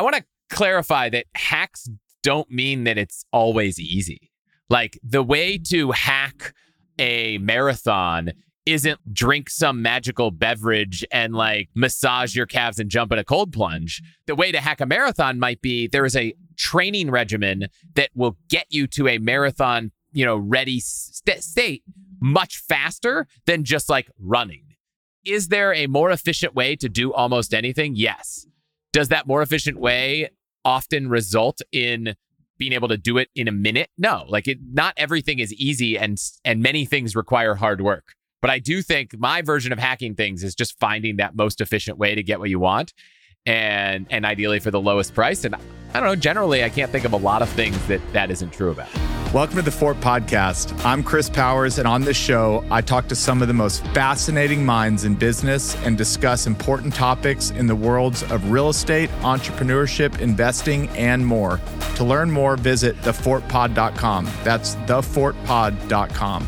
I want to clarify that hacks don't mean that it's always easy. Like the way to hack a marathon isn't drink some magical beverage and like massage your calves and jump in a cold plunge. The way to hack a marathon might be there is a training regimen that will get you to a marathon, you know, ready st- state much faster than just like running. Is there a more efficient way to do almost anything? Yes. Does that more efficient way often result in being able to do it in a minute? No. Like it, not everything is easy and and many thdon't require hard work. But I do think my version of hacking things is just finding that most efficient way to get what you want and and ideally for the lowest price. And I don't know, generally I can't think of a lot of things that that isn't true about. Welcome to the Fort Podcast. I'm Chris Powers, and on this show, I talk to some of the most fascinating minds in business and discuss important topics in the worlds of real estate, entrepreneurship, investing, and more. To learn more, visit thefortpod.com. That's thefortpod.com.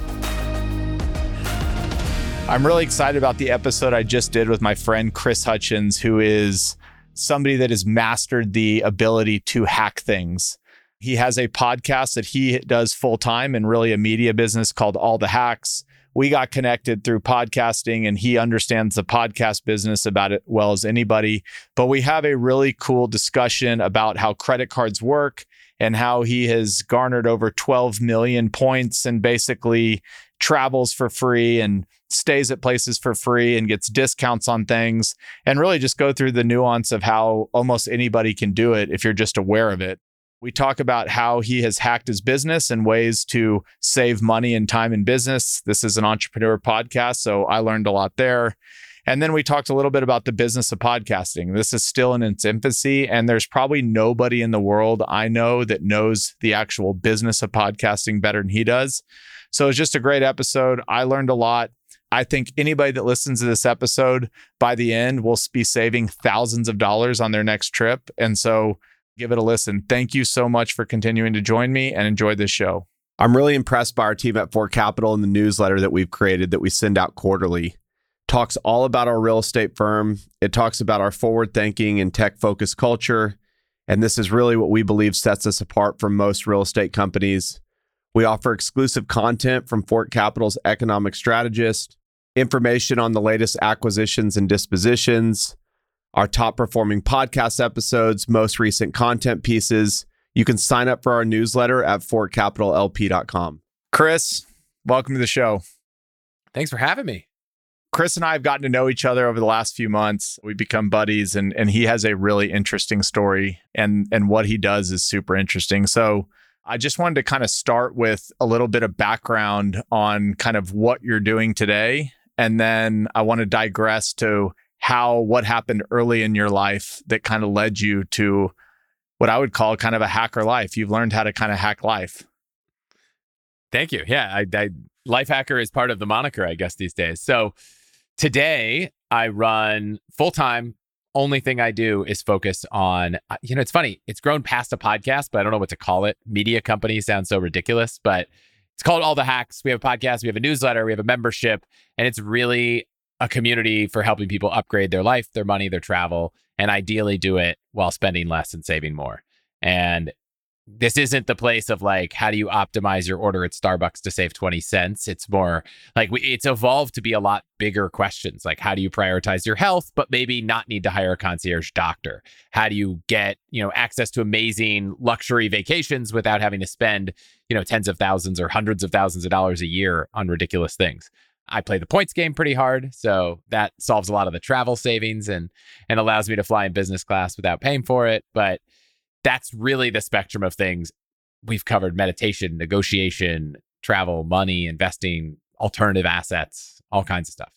I'm really excited about the episode I just did with my friend Chris Hutchins, who is somebody that has mastered the ability to hack things. He has a podcast that he does full time and really a media business called All the Hacks. We got connected through podcasting and he understands the podcast business about it well as anybody. But we have a really cool discussion about how credit cards work and how he has garnered over 12 million points and basically travels for free and stays at places for free and gets discounts on things and really just go through the nuance of how almost anybody can do it if you're just aware of it. We talk about how he has hacked his business and ways to save money and time in business. This is an entrepreneur podcast, so I learned a lot there. And then we talked a little bit about the business of podcasting. This is still in its infancy, and there's probably nobody in the world I know that knows the actual business of podcasting better than he does. So it's just a great episode. I learned a lot. I think anybody that listens to this episode by the end will be saving thousands of dollars on their next trip. And so give it a listen. Thank you so much for continuing to join me and enjoy this show. I'm really impressed by our team at Fort Capital and the newsletter that we've created that we send out quarterly. Talks all about our real estate firm. It talks about our forward thinking and tech focused culture. And this is really what we believe sets us apart from most real estate companies. We offer exclusive content from Fort Capital's economic strategist, information on the latest acquisitions and dispositions, our top performing podcast episodes, most recent content pieces. You can sign up for our newsletter at fortcapitallp.com. Chris, welcome to the show. Thanks for having me. Chris and I have gotten to know each other over the last few months. We've become buddies and and he has a really interesting story and and what he does is super interesting. So I just wanted to kind of start with a little bit of background on kind of what you're doing today and then I want to digress to how what happened early in your life that kind of led you to what I would call kind of a hacker life. You've learned how to kind of hack life. Thank you. Yeah, I, I life hacker is part of the moniker, I guess, these days. So today I run full time. Only thing I do is focus on, uh, you know, it's funny. It's grown past a podcast, but I don't know what to call it. Media company sounds so ridiculous, but it's called All the Hacks. We have a podcast, we have a newsletter, we have a membership, and it's really a community for helping people upgrade their life, their money, their travel, and ideally do it while spending less and saving more. And this isn't the place of like how do you optimize your order at Starbucks to save 20 cents it's more like we, it's evolved to be a lot bigger questions like how do you prioritize your health but maybe not need to hire a concierge doctor how do you get you know access to amazing luxury vacations without having to spend you know tens of thousands or hundreds of thousands of dollars a year on ridiculous things I play the points game pretty hard, so that solves a lot of the travel savings and and allows me to fly in business class without paying for it. But that's really the spectrum of things we've covered meditation, negotiation, travel, money, investing, alternative assets, all kinds of stuff.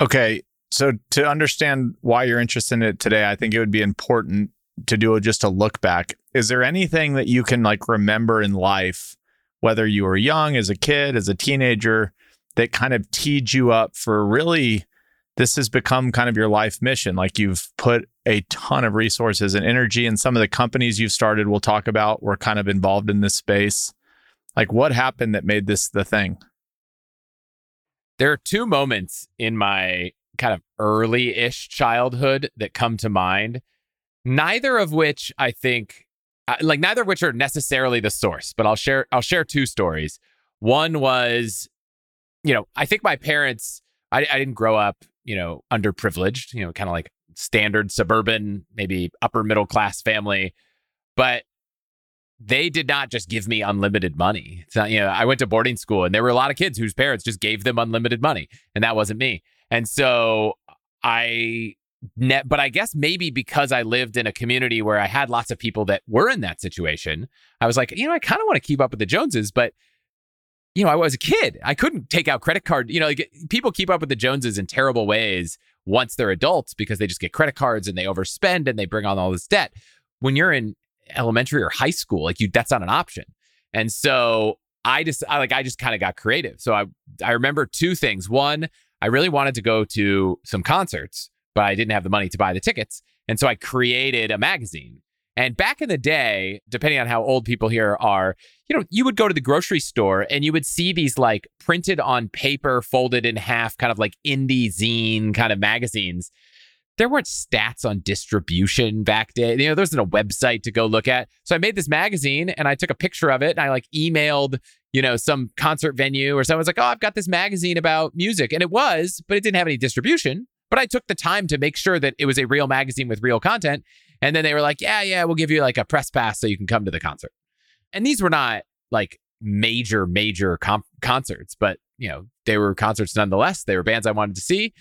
Okay. So to understand why you're interested in it today, I think it would be important to do just a look back. Is there anything that you can like remember in life, whether you were young, as a kid, as a teenager, that kind of teed you up for really this has become kind of your life mission. Like you've put a ton of resources and energy, and some of the companies you've started, we'll talk about, were kind of involved in this space. Like, what happened that made this the thing? There are two moments in my kind of early ish childhood that come to mind neither of which I think like neither of which are necessarily the source, but I'll share I'll share two stories. One was, you know, I think my parents I, I didn't grow up, you know, underprivileged, you know, kind of like standard suburban, maybe upper middle class family, but they did not just give me unlimited money. It's not, you know, I went to boarding school and there were a lot of kids whose parents just gave them unlimited money, and that wasn't me. And so I net, but I guess maybe because I lived in a community where I had lots of people that were in that situation, I was like, you know, I kind of want to keep up with the Joneses, but you know, I was a kid. I couldn't take out credit card. You know, like, people keep up with the Joneses in terrible ways once they're adults because they just get credit cards and they overspend and they bring on all this debt. When you're in elementary or high school, like you, that's not an option. And so I just, I like, I just kind of got creative. So I, I remember two things. One, I really wanted to go to some concerts but I didn't have the money to buy the tickets. And so I created a magazine. And back in the day, depending on how old people here are, you know, you would go to the grocery store and you would see these like printed on paper, folded in half, kind of like indie zine kind of magazines. There weren't stats on distribution back then. You know, there wasn't a website to go look at. So I made this magazine and I took a picture of it and I like emailed, you know, some concert venue or someone's like, oh, I've got this magazine about music. And it was, but it didn't have any distribution. But I took the time to make sure that it was a real magazine with real content. And then they were like, yeah, yeah, we'll give you like a press pass so you can come to the concert. And these were not like major, major comp- concerts, but you know, they were concerts nonetheless. They were bands I wanted to see.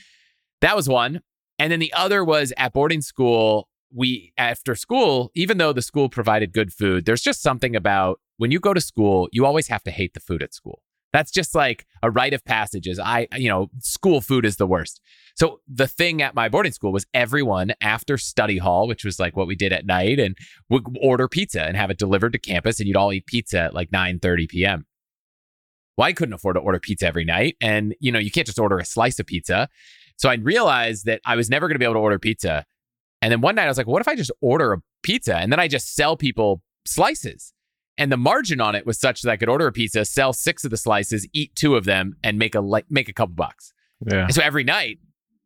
That was one. And then the other was at boarding school. We, after school, even though the school provided good food, there's just something about when you go to school, you always have to hate the food at school. That's just like a rite of passage. Is I, you know, school food is the worst. So the thing at my boarding school was everyone after study hall, which was like what we did at night, and would order pizza and have it delivered to campus, and you'd all eat pizza at like 9 30 p.m. Well, I couldn't afford to order pizza every night. And, you know, you can't just order a slice of pizza. So I realized that I was never going to be able to order pizza. And then one night I was like, what if I just order a pizza and then I just sell people slices? And the margin on it was such that I could order a pizza, sell six of the slices, eat two of them, and make a like make a couple bucks. Yeah. And so every night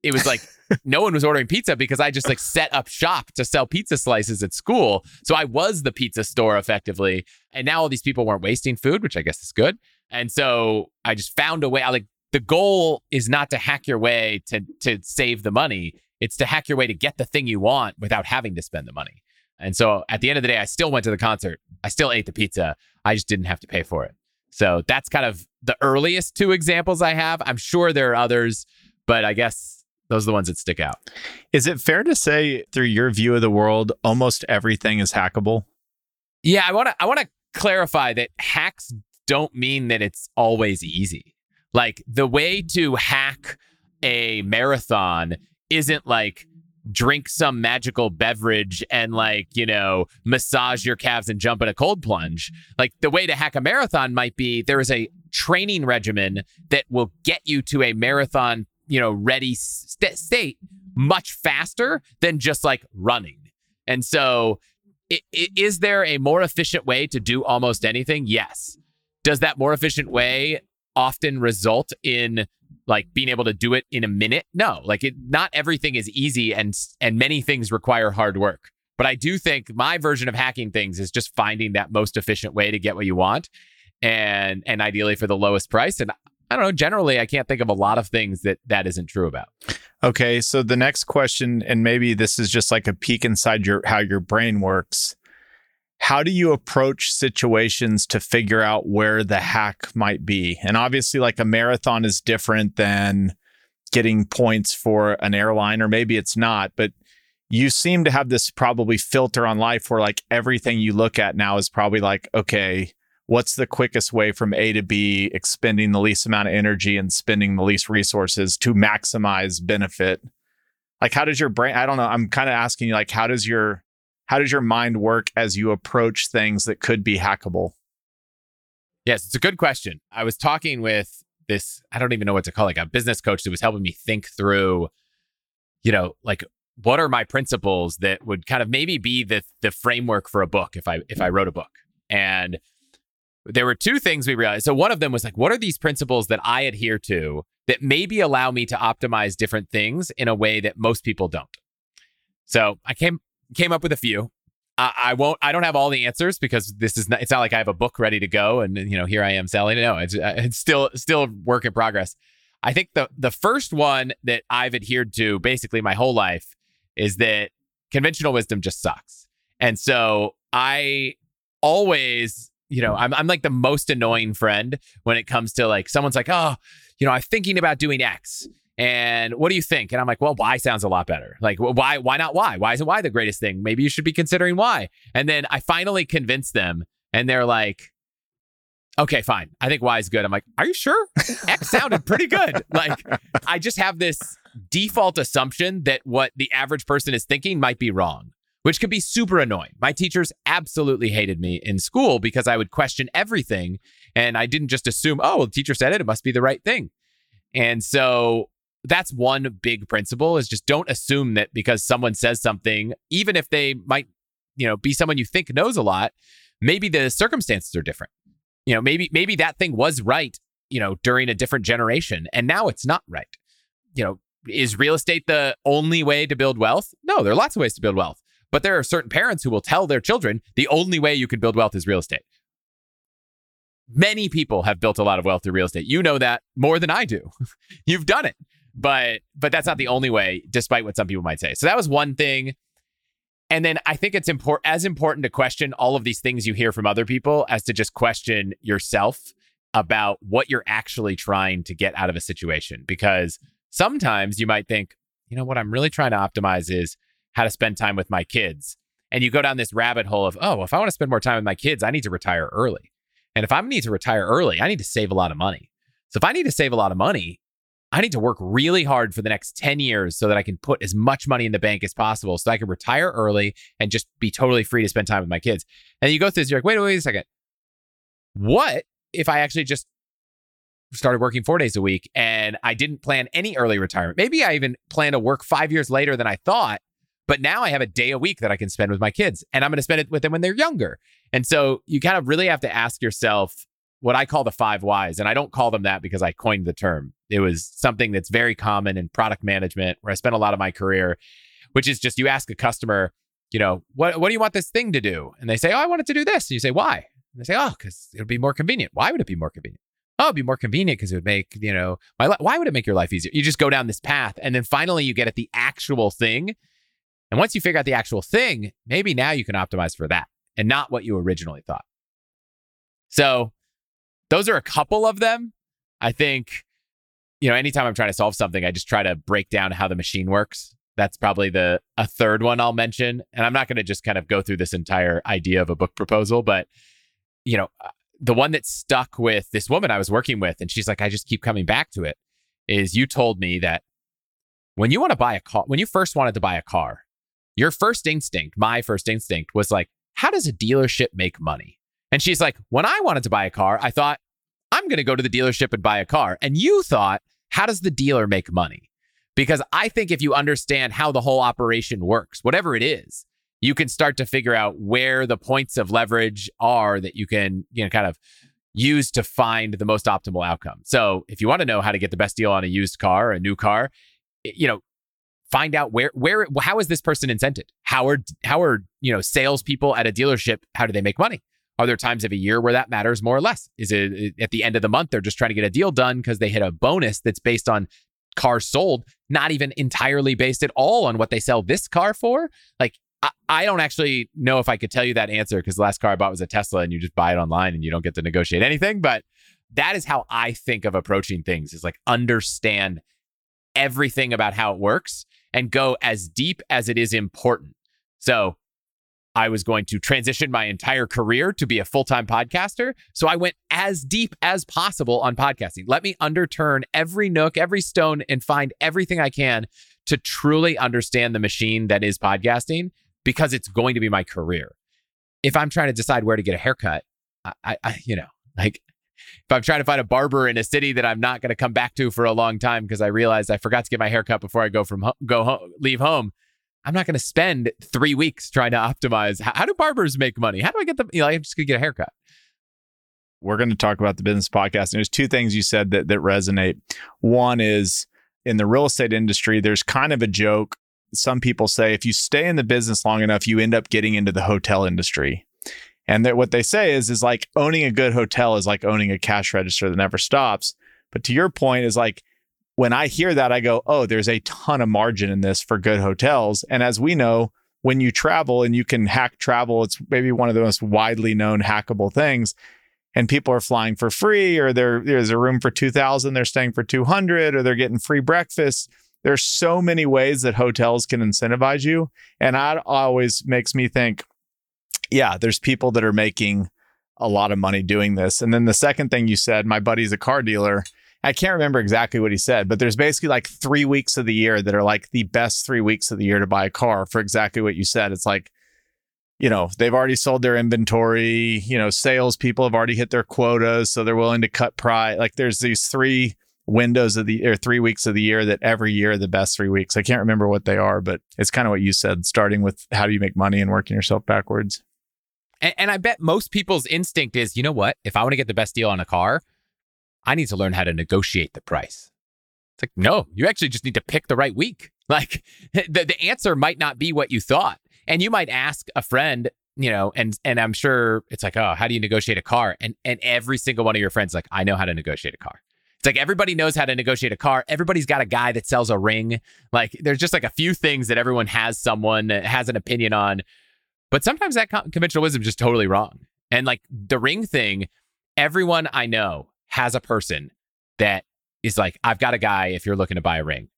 it was like no one was ordering pizza because I just like set up shop to sell pizza slices at school. So I was the pizza store effectively. And now all these people weren't wasting food, which I guess is good. And so I just found a way. I like the goal is not to hack your way to to save the money. It's to hack your way to get the thing you want without having to spend the money. And so at the end of the day, I still went to the concert. I still ate the pizza. I just didn't have to pay for it. So that's kind of the earliest two examples I have. I'm sure there are others, but I guess those are the ones that stick out. Is it fair to say, through your view of the world, almost everything is hackable? Yeah, I want to I want to clarify that hacks don't mean that it's always easy. Like the way to hack a marathon isn't like drink some magical beverage and like, you know, massage your calves and jump in a cold plunge. Like the way to hack a marathon might be there is a training regimen that will get you to a marathon, you know, ready st- state much faster than just like running. And so, it, it, is there a more efficient way to do almost anything? Yes. Does that more efficient way often result in like being able to do it in a minute. No, like it, not everything is easy and and many things require hard work. But I do think my version of hacking things is just finding that most efficient way to get what you want and and ideally for the lowest price and I don't know, generally I can't think of a lot of things that that isn't true about. Okay, so the next question and maybe this is just like a peek inside your how your brain works how do you approach situations to figure out where the hack might be? And obviously, like a marathon is different than getting points for an airline, or maybe it's not, but you seem to have this probably filter on life where like everything you look at now is probably like, okay, what's the quickest way from A to B, expending the least amount of energy and spending the least resources to maximize benefit? Like, how does your brain? I don't know. I'm kind of asking you, like, how does your how does your mind work as you approach things that could be hackable? Yes, it's a good question. I was talking with this, I don't even know what to call it, like a business coach that was helping me think through, you know, like what are my principles that would kind of maybe be the the framework for a book if I if I wrote a book. And there were two things we realized. So one of them was like, what are these principles that I adhere to that maybe allow me to optimize different things in a way that most people don't? So I came came up with a few. I, I won't. I don't have all the answers because this is not. It's not like I have a book ready to go, and you know, here I am selling. No, it's uh, it's still still work in progress. I think the the first one that I've adhered to basically my whole life is that conventional wisdom just sucks, and so I always, you know, I'm I'm like the most annoying friend when it comes to like someone's like, oh, you know, I'm thinking about doing X. And what do you think? And I'm like, well, Y sounds a lot better. Like, why? Why not Y? Why isn't Y the greatest thing? Maybe you should be considering Y. And then I finally convince them, and they're like, okay, fine. I think Y is good. I'm like, are you sure? X sounded pretty good. Like, I just have this default assumption that what the average person is thinking might be wrong, which could be super annoying. My teachers absolutely hated me in school because I would question everything. And I didn't just assume, oh, well, the teacher said it, it must be the right thing. And so that's one big principle is just don't assume that because someone says something, even if they might, you know, be someone you think knows a lot, maybe the circumstances are different. You know, maybe maybe that thing was right, you know, during a different generation and now it's not right. You know, is real estate the only way to build wealth? No, there are lots of ways to build wealth. But there are certain parents who will tell their children the only way you can build wealth is real estate. Many people have built a lot of wealth through real estate. You know that more than I do. You've done it but but that's not the only way despite what some people might say. So that was one thing. And then i think it's important as important to question all of these things you hear from other people as to just question yourself about what you're actually trying to get out of a situation. Because sometimes you might think you know what i'm really trying to optimize is how to spend time with my kids. And you go down this rabbit hole of oh if i want to spend more time with my kids i need to retire early. And if i need to retire early i need to save a lot of money. So if i need to save a lot of money I need to work really hard for the next 10 years so that I can put as much money in the bank as possible so I can retire early and just be totally free to spend time with my kids. And you go through this, you're like, wait, wait a second. What if I actually just started working four days a week and I didn't plan any early retirement? Maybe I even plan to work five years later than I thought, but now I have a day a week that I can spend with my kids and I'm going to spend it with them when they're younger. And so you kind of really have to ask yourself, what I call the five whys. And I don't call them that because I coined the term. It was something that's very common in product management where I spent a lot of my career, which is just you ask a customer, you know, what, what do you want this thing to do? And they say, oh, I want it to do this. And you say, why? And they say, oh, because it'll be more convenient. Why would it be more convenient? Oh, it'd be more convenient because it would make, you know, my li- why would it make your life easier? You just go down this path and then finally you get at the actual thing. And once you figure out the actual thing, maybe now you can optimize for that and not what you originally thought. So those are a couple of them. I think, you know, anytime I'm trying to solve something, I just try to break down how the machine works. That's probably the a third one I'll mention. And I'm not going to just kind of go through this entire idea of a book proposal, but you know, uh, the one that stuck with this woman I was working with, and she's like, I just keep coming back to it, is you told me that when you want to buy a car, when you first wanted to buy a car, your first instinct, my first instinct was like, how does a dealership make money? And she's like, when I wanted to buy a car, I thought, I'm going to go to the dealership and buy a car. And you thought, how does the dealer make money? Because I think if you understand how the whole operation works, whatever it is, you can start to figure out where the points of leverage are that you can, you know, kind of use to find the most optimal outcome. So if you want to know how to get the best deal on a used car or a new car, you know, find out where where how is this person incented? How are how are you know salespeople at a dealership? How do they make money? Are there times of a year where that matters more or less? Is it at the end of the month they're just trying to get a deal done because they hit a bonus that's based on cars sold, not even entirely based at all on what they sell this car for? Like I, don't actually know if I could tell you that answer because the last car I bought was a Tesla and you just buy it online and you don't get to negotiate anything. But that is how I think of approaching things is like understand everything about how it works and go as deep as it is important. So I was going to transition my entire career to be a full time podcaster. So I went as deep as possible on podcasting. Let me underturn every nook, every stone, and find everything I can to truly understand the machine that is podcasting because it's going to be my career. If I'm trying to decide where to get a haircut, I, I you know, like if I'm trying to find a barber in a city that I'm not going to come back to for a long time because I realized I forgot to get my haircut before I go from ho- go home, leave home, I'm not going to spend three weeks trying to optimize. How, how, do barbers make money? How do I get them? You know, I'm just going to get a haircut. We're going to talk about the business podcast. And there's two things you said that, that resonate. One is in the real estate industry, there's kind of a joke some people say if you stay in the business long enough, you end up getting into the hotel industry. And that what they say is is like owning a good hotel is like owning a cash register that never stops. But to your point is like when I hear that, I go, oh, there's a ton of margin in this for good hotels. And as we know, when you travel and you can hack travel, it's maybe one of the most widely known hackable things. And people are flying for free, or there's a room for 2000, they're staying for 200, or they're getting free breakfast. There's so many ways that hotels can incentivize you. And that always makes me think, yeah, there's people that are making a lot of money doing this. And then the second thing you said, my buddy's a car dealer. I can't remember exactly what he said, but there's basically like three weeks of the year that are like the best three weeks of the year to buy a car for exactly what you said. It's like, you know, they've already sold their inventory, you know, sales people have already hit their quotas. So they're willing to cut price. Like there's these three windows of the or three weeks of the year that every year are the best three weeks. I can't remember what they are, but it's kind of what you said, starting with how do you make money and working yourself backwards. And, and I bet most people's instinct is, you know what? If I want to get the best deal on a car, I need to learn how to negotiate the price. It's like, no, you actually just need to pick the right week. Like the, the answer might not be what you thought. And you might ask a friend, you know, and and I'm sure it's like, oh, how do you negotiate a car? And and every single one of your friends like, I know how to negotiate a car. It's like everybody knows how to negotiate a car. Everybody's got a guy that sells a ring. Like there's just like a few things that everyone has someone has an opinion on. But sometimes that conventional wisdom is just totally wrong. And like the ring thing, everyone I know has a person that is like, I've got a guy if you're looking to buy a ring.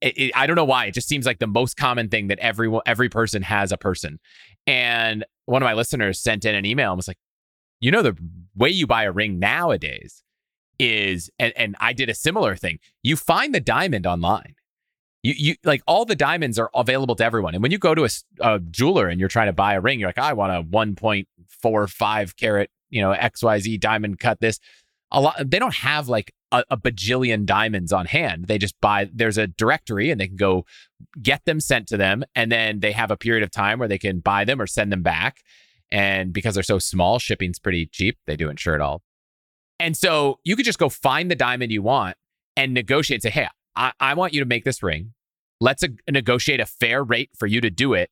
It, it, I don't know why. It just seems like the most common thing that every every person has a person. And one of my listeners sent in an email and was like, you know, the way you buy a ring nowadays is, and, and I did a similar thing. You find the diamond online. You, you like all the diamonds are available to everyone. And when you go to a, a jeweler and you're trying to buy a ring, you're like, I want a 1.45 carat, you know, XYZ diamond cut this. A lot, they don't have like a, a, bajillion diamonds on hand. They just buy, there's a directory and they can go get them sent to them. And then they have a period of time where they can buy them or send them back. And because they're so small, shipping's pretty cheap. They do insure it all. And so you could just go find the diamond you want and negotiate and say, hey, I, I want you to make this ring. Let's a, negotiate a fair rate for you to do it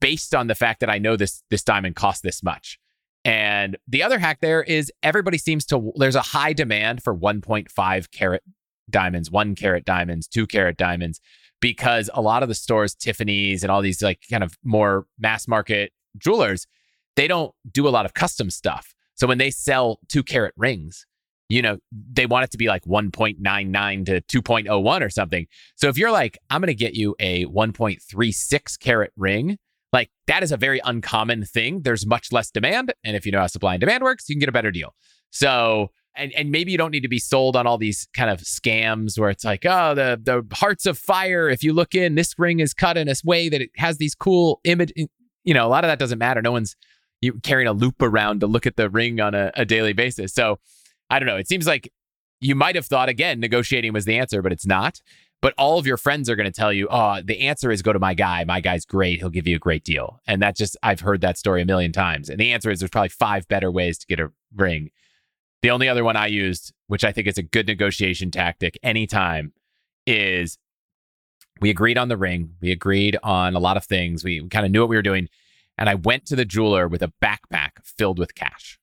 based on the fact that I know this this diamond costs this much. And the other hack there is everybody seems to there's a high demand for 1.5 carat diamonds, 1 carat diamonds, 2 carat diamonds because a lot of the stores Tiffany's and all these like kind of more mass market jewelers, they don't do a lot of custom stuff. So when they sell 2 carat rings, you know, they want it to be like 1.99 to 2.01 or something. So if you're like, I'm going to get you a 1.36 carat ring, like that is a very uncommon thing. There's much less demand. And if you know how supply and demand works, you can get a better deal. So, and, and maybe you don't need to be sold on all these kind of scams where it's like, oh, the, the hearts of fire. If you look in, this ring is cut in a way that it has these cool image. You know, a lot of that doesn't matter. No one's carrying a loupe around to look at the ring on a, a daily basis. So I don't know. It seems like you might have thought again negotiating was the answer, but it's not. But all of your friends are going to tell you, oh, the answer is go to my guy. My guy's great. He'll give you a great deal. And that just, I've heard that story a million times. And the answer is there's probably five better ways to get a ring. The only other one I used, which I think is a good negotiation tactic anytime, is we agreed on the ring. We agreed on a lot of things. We kind of knew what we were doing. And I went to the jeweler with a backpack filled with cash.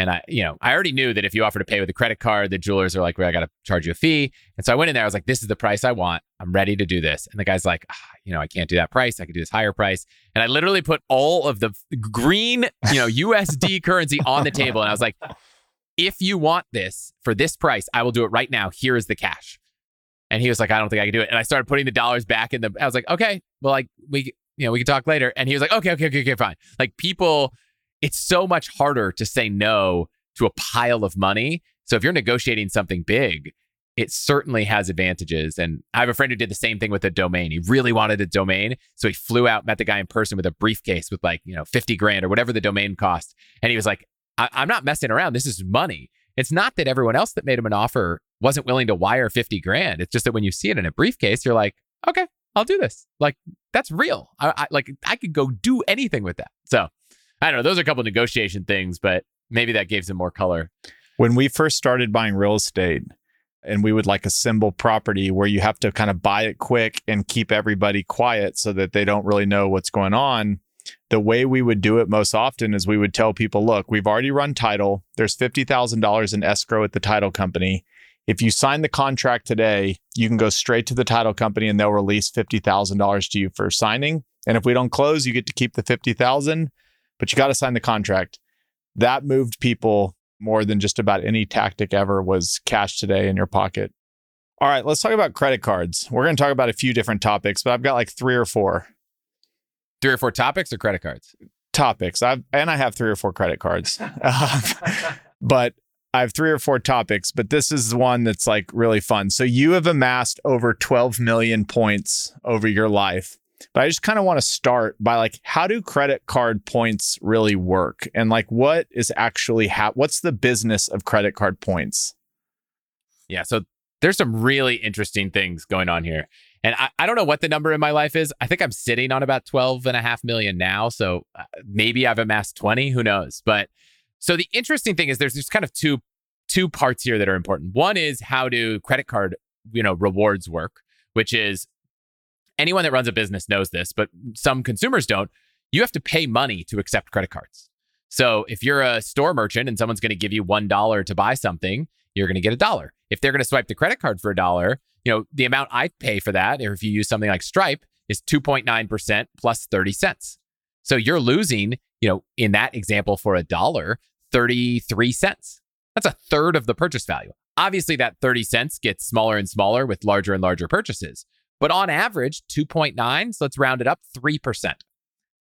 And I, you know, I already knew that if you offer to pay with a credit card, the jewelers are like, well, I got to charge you a fee. And so I went in there. I was like, this is the price I want. I'm ready to do this. And the guy's like, ah, you know, I can't do that price. I could do this higher price. And I literally put all of the green, you know, USD currency on the table. And I was like, if you want this for this price, I will do it right now. Here is the cash. And he was like, I don't think I can do it. And I started putting the dollars back in the, I was like, okay, well, like we, you know, we can talk later. And he was like, okay, okay, okay, okay, fine. Like people, it's so much harder to say no to a pile of money. So if you're negotiating something big, it certainly has advantages. And I have a friend who did the same thing with a domain. He really wanted a domain. So he flew out, met the guy in person with a briefcase with like, you know, 50 grand or whatever the domain cost. And he was like, I- am not messing around. This is money. It's not that everyone else that made him an offer wasn't willing to wire 50 grand. It's just that when you see it in a briefcase, you're like, okay, I'll do this. Like, that's real. I, I like, I could go do anything with that. So I don't know. Those are a couple negotiation things, but maybe that gave some more color. When we first started buying real estate, and we would like assemble property where you have to kind of buy it quick and keep everybody quiet so that they don't really know what's going on. The way we would do it most often is we would tell people, look, we've already run title. There's $50,000 in escrow at the title company. If you sign the contract today, you can go straight to the title company and they'll release $50,000 to you for signing. And if we don't close, you get to keep the 50,000, but you got to sign the contract. That moved people more than just about any tactic ever was cash today in your pocket. All right, let's talk about credit cards. We're going to talk about a few different topics, but I've got like three or four Three or four topics or credit cards? topics. I've and I have three or four credit cards. Um, but I have three or four topics, but this is one that's like really fun. So you have amassed over 12 million points over your life. But I just kind of want to start by like how do credit card points really work? And like what is actually ha- what's the business of credit card points? Yeah. So there's some really interesting things going on here. And I, I don't know what the number in my life is. I think I'm sitting on about 12 and a half million now. So uh, maybe I've amassed 20, who knows? But so the interesting thing is there's just kind of two two parts here that are important. One is how do credit card, you know, rewards work, which is anyone that runs a business knows this, but some consumers don't. You have to pay money to accept credit cards. So if you're a store merchant and someone's going to give you $1 to buy something, you're going to get a dollar. If they're going to swipe the credit card for a dollar, you know, the amount I pay for that, or if you use something like Stripe, is 2.9% plus 30 cents. So you're losing, you know, in that example for a dollar, 33 cents. That's a third of the purchase value. Obviously, that 30 cents gets smaller and smaller with larger and larger purchases. But on average, 2.9, so let's round it up, 3%.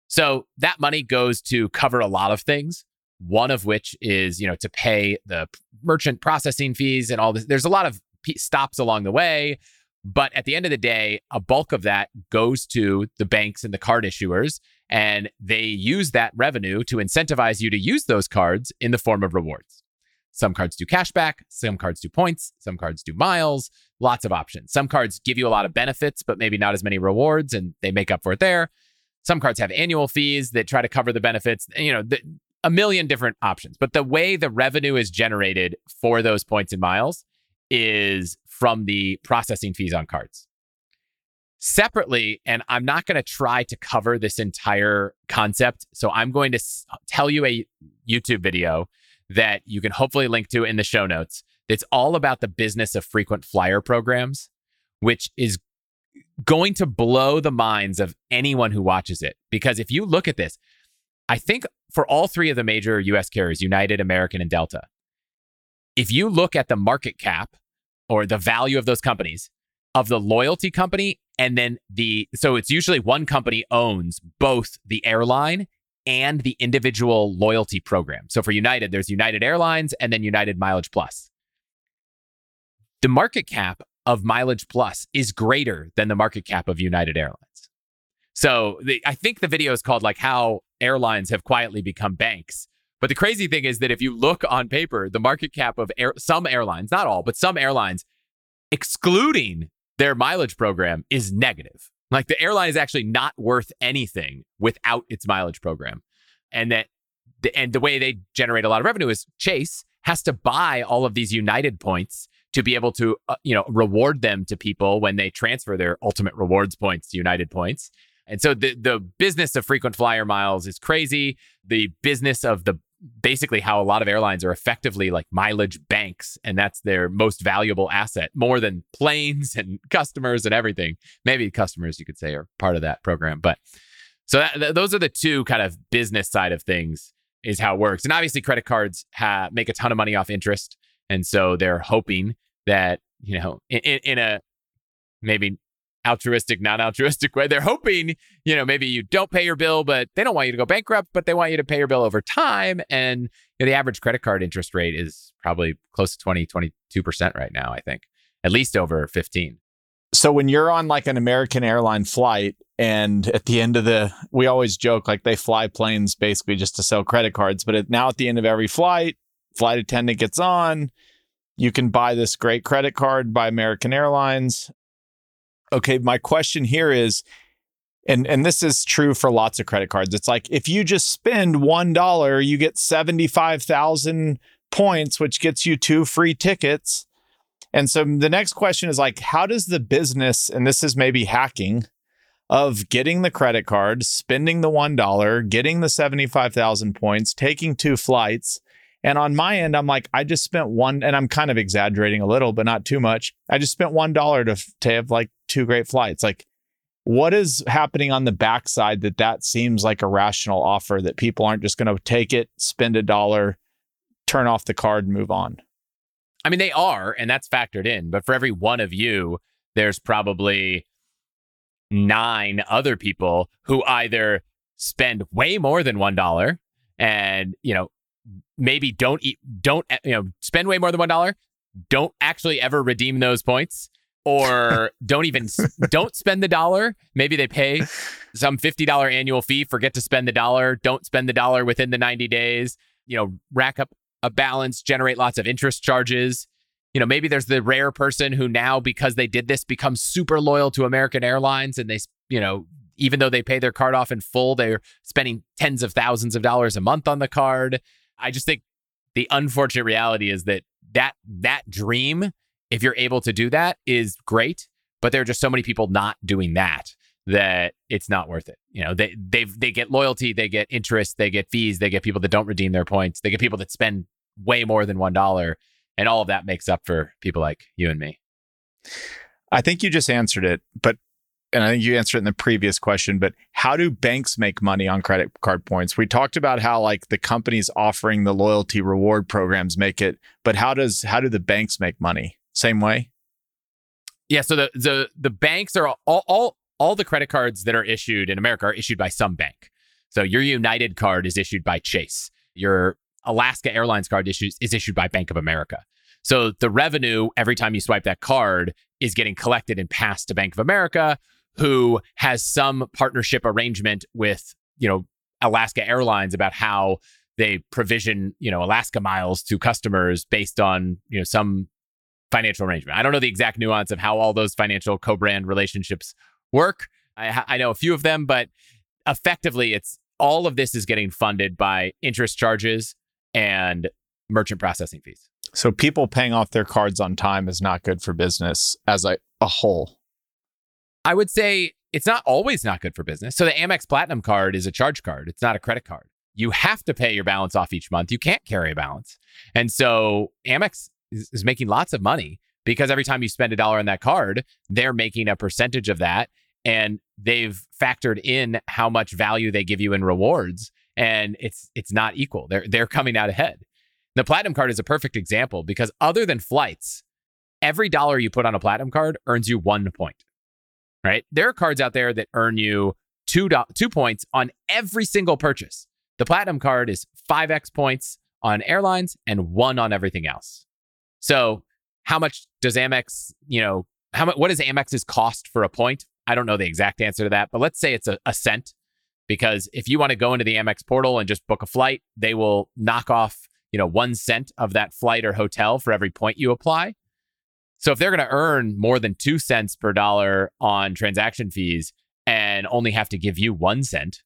So that money goes to cover a lot of things. One of which is, you know, to pay the merchant processing fees and all this. There's a lot of stops along the way. But at the end of the day, a bulk of that goes to the banks and the card issuers, and they use that revenue to incentivize you to use those cards in the form of rewards. Some cards do cashback, some cards do points, some cards do miles, lots of options. Some cards give you a lot of benefits, but maybe not as many rewards, and they make up for it there. Some cards have annual fees that try to cover the benefits. You know, the, a million different options. But the way the revenue is generated for those points and miles is from the processing fees on cards. Separately, and I'm not going to try to cover this entire concept. So I'm going to s- tell you a YouTube video that you can hopefully link to in the show notes. That's all about the business of frequent flyer programs, which is going to blow the minds of anyone who watches it. Because if you look at this, I think for all three of the major US carriers, United, American, and Delta, if you look at the market cap or the value of those companies, of the loyalty company, and then the, so it's usually one company owns both the airline and the individual loyalty program. So for United, there's United Airlines and then United Mileage Plus. The market cap of Mileage Plus is greater than the market cap of United Airlines. So the, I think the video is called like how airlines have quietly become banks. But the crazy thing is that if you look on paper, the market cap of air, some airlines, not all, but some airlines, excluding their mileage program, is negative. Like the airline is actually not worth anything without its mileage program. And that the, and the way they generate a lot of revenue is Chase has to buy all of these United points to be able to uh, you know reward them to people when they transfer their ultimate rewards points to United points. And so the the business of frequent flyer miles is crazy. The business of the basically how a lot of airlines are effectively like mileage banks and that's their most valuable asset more than planes and customers and everything. Maybe customers you could say are part of that program, but so that, th- those are the two kind of business side of things is how it works. And obviously credit cards ha- make a ton of money off interest and so they're hoping that, you know, in, in a maybe altruistic, non altruistic way. They're hoping, you know, maybe you don't pay your bill, but they don't want you to go bankrupt, but they want you to pay your bill over time. And you know, the average credit card interest rate is probably close to 20, 22% right now, I think, at least over 15. So when you're on like an American airline flight and at the end of the we always joke like they fly planes basically just to sell credit cards, but now at the end of every flight, flight attendant gets on, you can buy this great credit card by American Airlines. Okay, my question here is and and this is true for lots of credit cards. It's like if you just spend $1, you get 75,000 points which gets you two free tickets. And so the next question is like, how does the business, and this is maybe hacking, of getting the credit card, spending the $1, getting the 75,000 points, taking two flights. And on my end, I'm like, I just spent one, and I'm kind of exaggerating a little, but not too much. I just spent $1 to, to have like two great flights. Like, what is happening on the backside that that seems like a rational offer that people aren't just going to take it, spend a dollar, turn off the card, and move on? I mean, they are, and that's factored in. But for every one of you, there's probably nine other people who either spend way more than one dollar and you know maybe don't eat don't eh, you know spend way more than one dollar. Don't actually ever redeem those points or don't even don't spend the dollar. Maybe they pay some $50 annual fee forget to spend the dollar. Don't spend the dollar within the 90 days. You know rack up a balance generate lots of interest charges. You know, maybe there's the rare person who now, because they did this, becomes super loyal to American Airlines and they, you know, even though they pay their card off in full, they're spending tens of thousands of dollars a month on the card. I just think the unfortunate reality is that that that dream, if you're able to do that, is great. But there are just so many people not doing that that it's not worth it. You know, they they they get loyalty, they get interest, they get fees, they get people that don't redeem their points, they get people that spend way more than one dollar and all of that makes up for people like you and me. I think you just answered it, but and I think you answered it in the previous question, but how do banks make money on credit card points? We talked about how like the companies offering the loyalty reward programs make it, but how does how do the banks make money? Same way? Yeah, so the the the banks are all all all the credit cards that are issued in America are issued by some bank. So your United card is issued by Chase. Your Alaska Airlines card issues is issued by Bank of America. So the revenue every time you swipe that card is getting collected and passed to Bank of America, who has some partnership arrangement with, you know, Alaska Airlines about how they provision, you know, Alaska miles to customers based on, you know, some financial arrangement. I don't know the exact nuance of how all those financial co-brand relationships work. I, I know a few of them, but effectively, it's all of this is getting funded by interest charges and merchant processing fees. So people paying off their cards on time is not good for business as a, a whole. I would say it's not always not good for business. So the Amex Platinum card is a charge card. It's not a credit card. You have to pay your balance off each month. You can't carry a balance. And so Amex is, is making lots of money because every time you spend a dollar on that card, they're making a percentage of that and they've factored in how much value they give you in rewards and it's it's not equal. They're they're coming out ahead. The platinum card is a perfect example because other than flights, every dollar you put on a platinum card earns you one point. Right? There are cards out there that earn you two do- two points on every single purchase. The platinum card is 5x points on airlines and one on everything else. So, how much does Amex, you know, how much what is Amex's cost for a point? I don't know the exact answer to that, but let's say it's a, a cent because if you want to go into the Amex portal and just book a flight, they will knock off, you know, 1 cent of that flight or hotel for every point you apply. So if they're going to earn more than 2 cents per dollar on transaction fees and only have to give you 1 cent,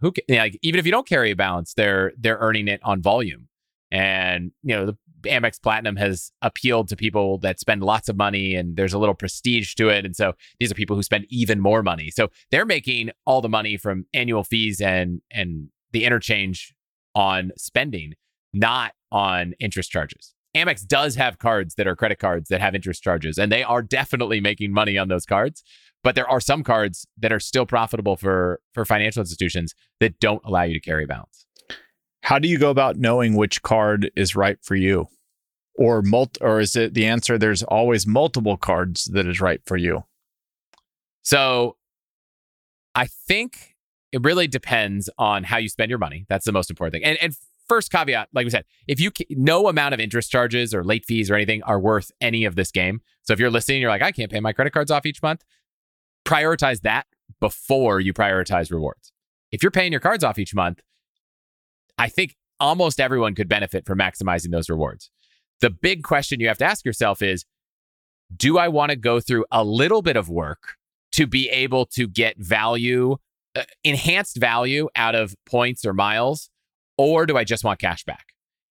who can, like even if you don't carry a balance, they're they're earning it on volume. And you know, the Amex Platinum has appealed to people that spend lots of money and there's a little prestige to it. And so these are people who spend even more money. So they're making all the money from annual fees and and the interchange on spending, not on interest charges. Amex does have cards that are credit cards that have interest charges, and they are definitely making money on those cards. But there are some cards that are still profitable for for financial institutions that don't allow you to carry balance. How do you go about knowing which card is right for you? or mult or is it the answer there's always multiple cards that is right for you so i think it really depends on how you spend your money that's the most important thing and, and first caveat like we said if you no amount of interest charges or late fees or anything are worth any of this game. So if you're listening you're like i can't pay my credit cards off each month prioritize that before you prioritize rewards. If you're paying your cards off each month i think almost everyone could benefit from maximizing those rewards. The big question you have to ask yourself is do I want to go through a little bit of work to be able to get value, uh, enhanced value out of points or miles, or do I just want cash back?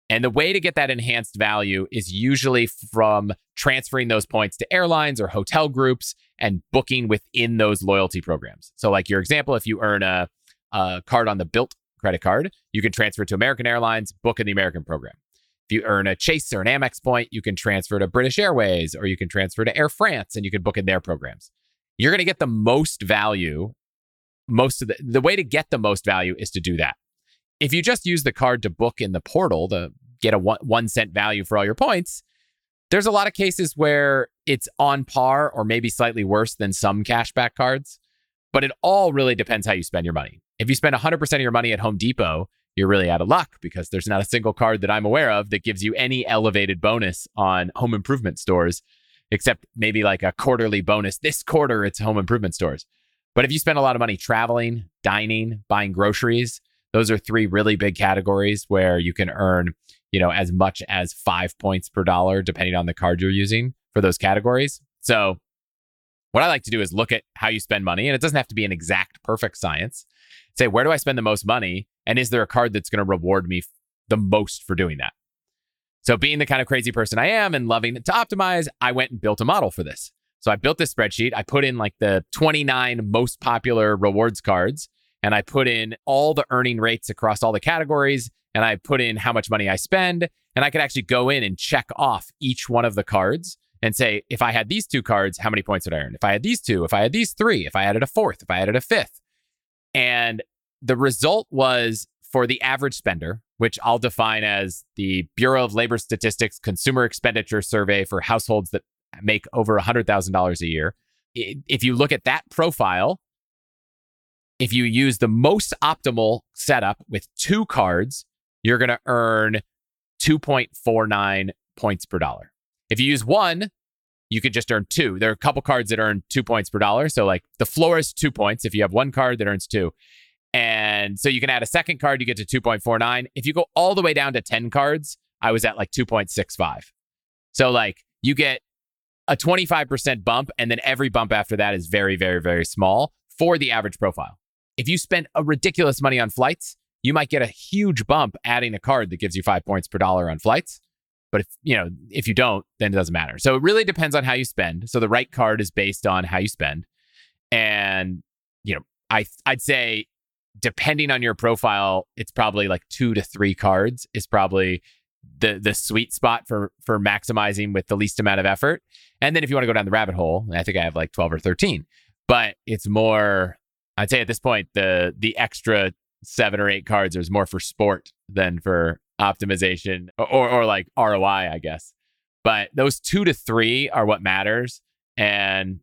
And the way to get that enhanced value is usually from transferring those points to airlines or hotel groups and booking within those loyalty programs. So, like your example, if you earn a, a card on the Bilt credit card, you can transfer to American Airlines, book in the American program. If you earn a Chase or an Amex point, you can transfer to British Airways or you can transfer to Air France and you can book in their programs. You're going to get the most value. Most of the, the way to get the most value is to do that. If you just use the card to book in the portal to get a one, one cent value for all your points, there's a lot of cases where it's on par or maybe slightly worse than some cashback cards, but it all really depends how you spend your money. If you spend 100% of your money at Home Depot, you're really out of luck because there's not a single card that I'm aware of that gives you any elevated bonus on home improvement stores, except maybe like a quarterly bonus. This quarter, it's home improvement stores. But if you spend a lot of money traveling, dining, buying groceries, those are three really big categories where you can earn, you know, as much as five points per dollar, depending on the card you're using for those categories. So what I like to do is look at how you spend money, and it doesn't have to be an exact perfect science. Say, where do I spend the most money? And is there a card that's going to reward me the most for doing that? So, being the kind of crazy person I am and loving to optimize, I went and built a model for this. So, I built this spreadsheet. I put in like the 29 most popular rewards cards, and I put in all the earning rates across all the categories, and I put in how much money I spend. And I could actually go in and check off each one of the cards and say, if I had these two cards, how many points would I earn? If I had these two, if I had these three, if I added a fourth, if I added a fifth. And the result was for the average spender, which I'll define as the Bureau of Labor Statistics Consumer Expenditure Survey for households that make over $100,000 a year. If you look at that profile, if you use the most optimal setup with two cards, you're going to earn 2.49 points per dollar. If you use one, you could just earn two. There are a couple cards that earn two points per dollar. So, like the floor is two points if you have one card that earns two. And so you can add a second card, you get to 2.49. If you go all the way down to 10 cards, I was at like 2.65. So like you get a 25% bump, and then every bump after that is very, very, very small for the average profile. If you spend a ridiculous money on flights, you might get a huge bump adding a card that gives you five points per dollar on flights. But if you know, if you don't, then it doesn't matter. So it really depends on how you spend. So the right card is based on how you spend. And, you know, I I'd say depending on your profile, it's probably like two to three cards is probably the the sweet spot for for maximizing with the least amount of effort. And then if you want to go down the rabbit hole, I think I have like 12 or 13. But it's more I'd say at this point the the extra 7 or 8 cards is more for sport than for optimization or or like ROI, I guess. But those 2 to 3 are what matters and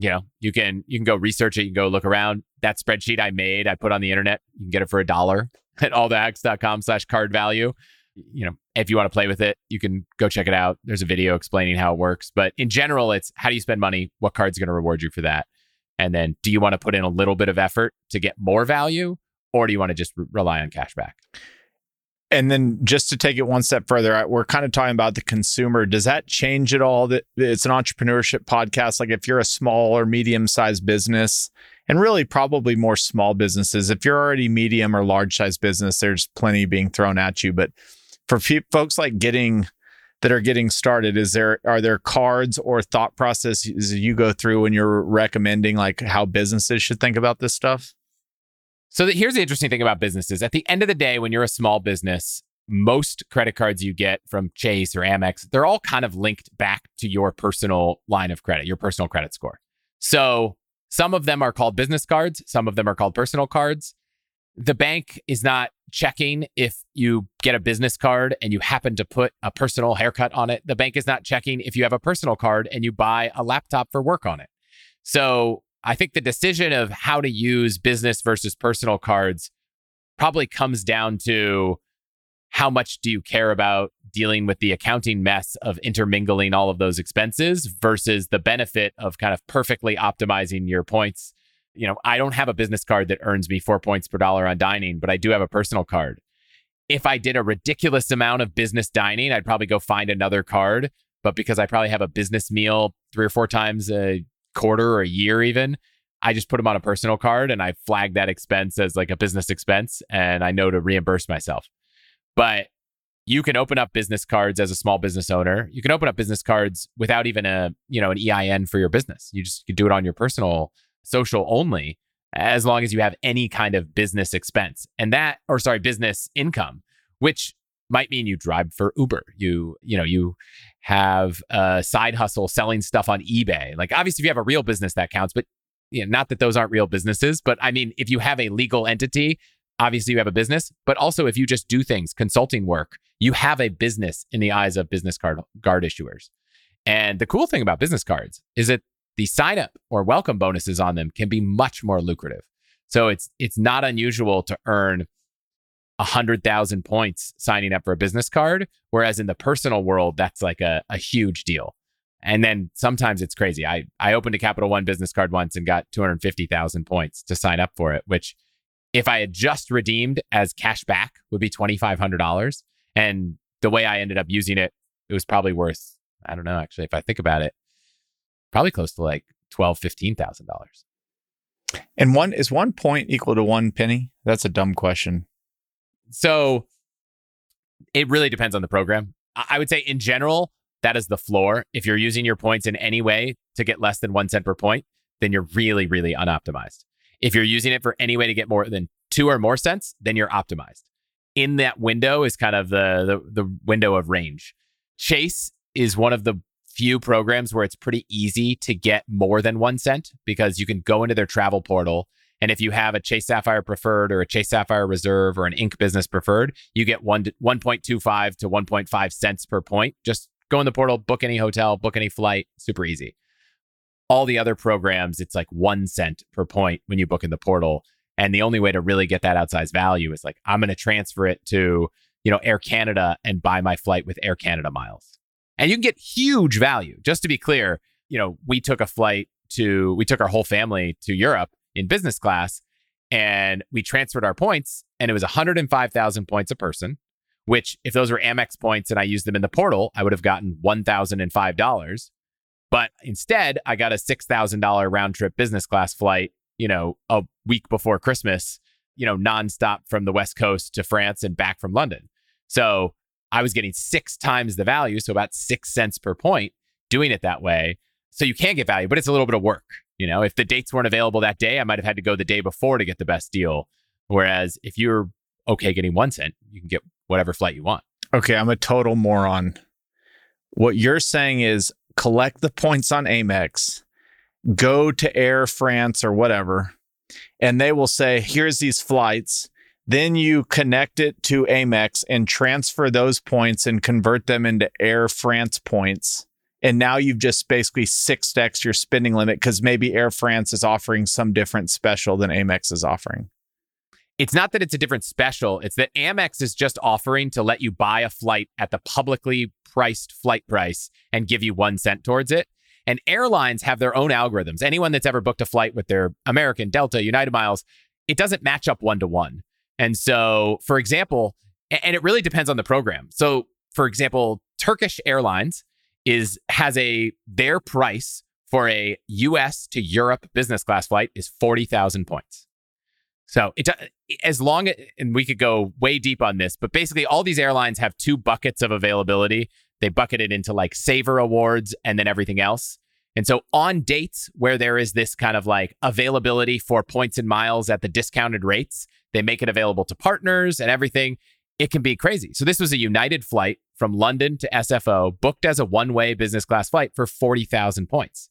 you know, you can you can go research it, you can go look around. That spreadsheet I made, I put on the internet. You can get it for a dollar at allthehacks.com slash card value. You know, if you want to play with it, you can go check it out. There's a video explaining how it works. But in general, it's how do you spend money? What card's going to reward you for that? And then do you want to put in a little bit of effort to get more value? Or do you want to just re- rely on cashback? and then just to take it one step further, we're kind of talking about the consumer. Does that change at all? That it's an entrepreneurship podcast. Like if you're a small or medium sized business, and really probably more small businesses. If you're already medium or large size business, there's plenty being thrown at you. But for folks like getting that are getting started, is there are there cards or thought processes you go through when you're recommending like how businesses should think about this stuff? So the, here's the interesting thing about businesses. At the end of the day, when you're a small business, most credit cards you get from Chase or Amex, they're all kind of linked back to your personal line of credit, your personal credit score. So some of them are called business cards, some of them are called personal cards. The bank is not checking if you get a business card and you happen to put a personal haircut on it. The bank is not checking if you have a personal card and you buy a laptop for work on it. So I think the decision of how to use business versus personal cards probably comes down to how much do you care about dealing with the accounting mess of intermingling all of those expenses versus the benefit of kind of perfectly optimizing your points. You know, I don't have a business card that earns me four points per dollar on dining, but I do have a personal card. If I did a ridiculous amount of business dining, I'd probably go find another card. But because I probably have a business meal three or four times a quarter or a year even i just put them on a personal card and i flag that expense as like a business expense and i know to reimburse myself but you can open up business cards as a small business owner. You can open up business cards without even a, you know, an EIN for your business. You just you do it on your personal social only as long as you have any kind of business expense. And that or sorry, business income, which might mean you drive for Uber. You, you know, you have a side hustle selling stuff on eBay. Like obviously if you have a real business that counts, but you know, not that those aren't real businesses, but I mean if you have a legal entity, obviously you have a business, but also if you just do things, consulting work, you have a business in the eyes of business card guard issuers. And the cool thing about business cards is that the sign up or welcome bonuses on them can be much more lucrative. So it's it's not unusual to earn a hundred thousand points signing up for a business card, whereas in the personal world, that's like a, a huge deal. And then sometimes it's crazy. I I opened a Capital One business card once and got two hundred fifty thousand points to sign up for it, which if I had just redeemed as cash back would be twenty five hundred dollars. And the way I ended up using it, it was probably worth I don't know actually if I think about it, probably close to like twelve fifteen thousand dollars. And one is one point equal to one penny? That's a dumb question. So it really depends on the program. I would say in general, that is the floor. If you're using your points in any way to get less than one cent per point, then you're really, really unoptimized. If you're using it for any way to get more than two or more cents, then you're optimized. In that window is kind of the, the, the window of range. Chase is one of the few programs where it's pretty easy to get more than one cent because you can go into their travel portal and if you have a Chase Sapphire Preferred or a Chase Sapphire Reserve or an Ink Business Preferred, you get one 1.25 to 1.5 cents per point. Just go in the portal, book any hotel, book any flight, super easy. All the other programs, it's like one cent per point when you book in the portal. And the only way to really get that outsized value is like, I'm going to transfer it to, you know, Air Canada and buy my flight with Air Canada miles. And you can get huge value. Just to be clear, you know, we took a flight to, we took our whole family to Europe in business class and we transferred our points and it was 105,000 points a person, which if those were Amex points and I used them in the portal, I would have gotten $1,005. But instead, I got a $6,000 round trip business class flight, you know, a week before Christmas, you know, nonstop from the West Coast to France and back from London. So I was getting six times the value, so about six cents per point doing it that way. So you can get value, but it's a little bit of work. You know, if the dates weren't available that day, I might have had to go the day before to get the best deal. Whereas if you're okay getting one cent, you can get whatever flight you want. Okay, I'm a total moron. What you're saying is collect the points on Amex, go to Air France or whatever, and they will say, here's these flights. Then you connect it to Amex and transfer those points and convert them into Air France points and now you've just basically 6x your spending limit because maybe Air France is offering some different special than Amex is offering. It's not that it's a different special, it's that Amex is just offering to let you buy a flight at the publicly priced flight price and give you one cent towards it. And airlines have their own algorithms. Anyone that's ever booked a flight with their American, Delta, United Miles, it doesn't match up one to one. And so, for example, and it really depends on the program. So, for example, Turkish Airlines is has a their price for a US to Europe business class flight is 40,000 points. So it uh, as long and we could go way deep on this, but basically all these airlines have two buckets of availability. They bucket it into like saver awards and then everything else. And so on dates where there is this kind of like availability for points and miles at the discounted rates, they make it available to partners and everything it can be crazy. So this was a United flight from London to SFO, booked as a one-way business class flight for 40,000 points.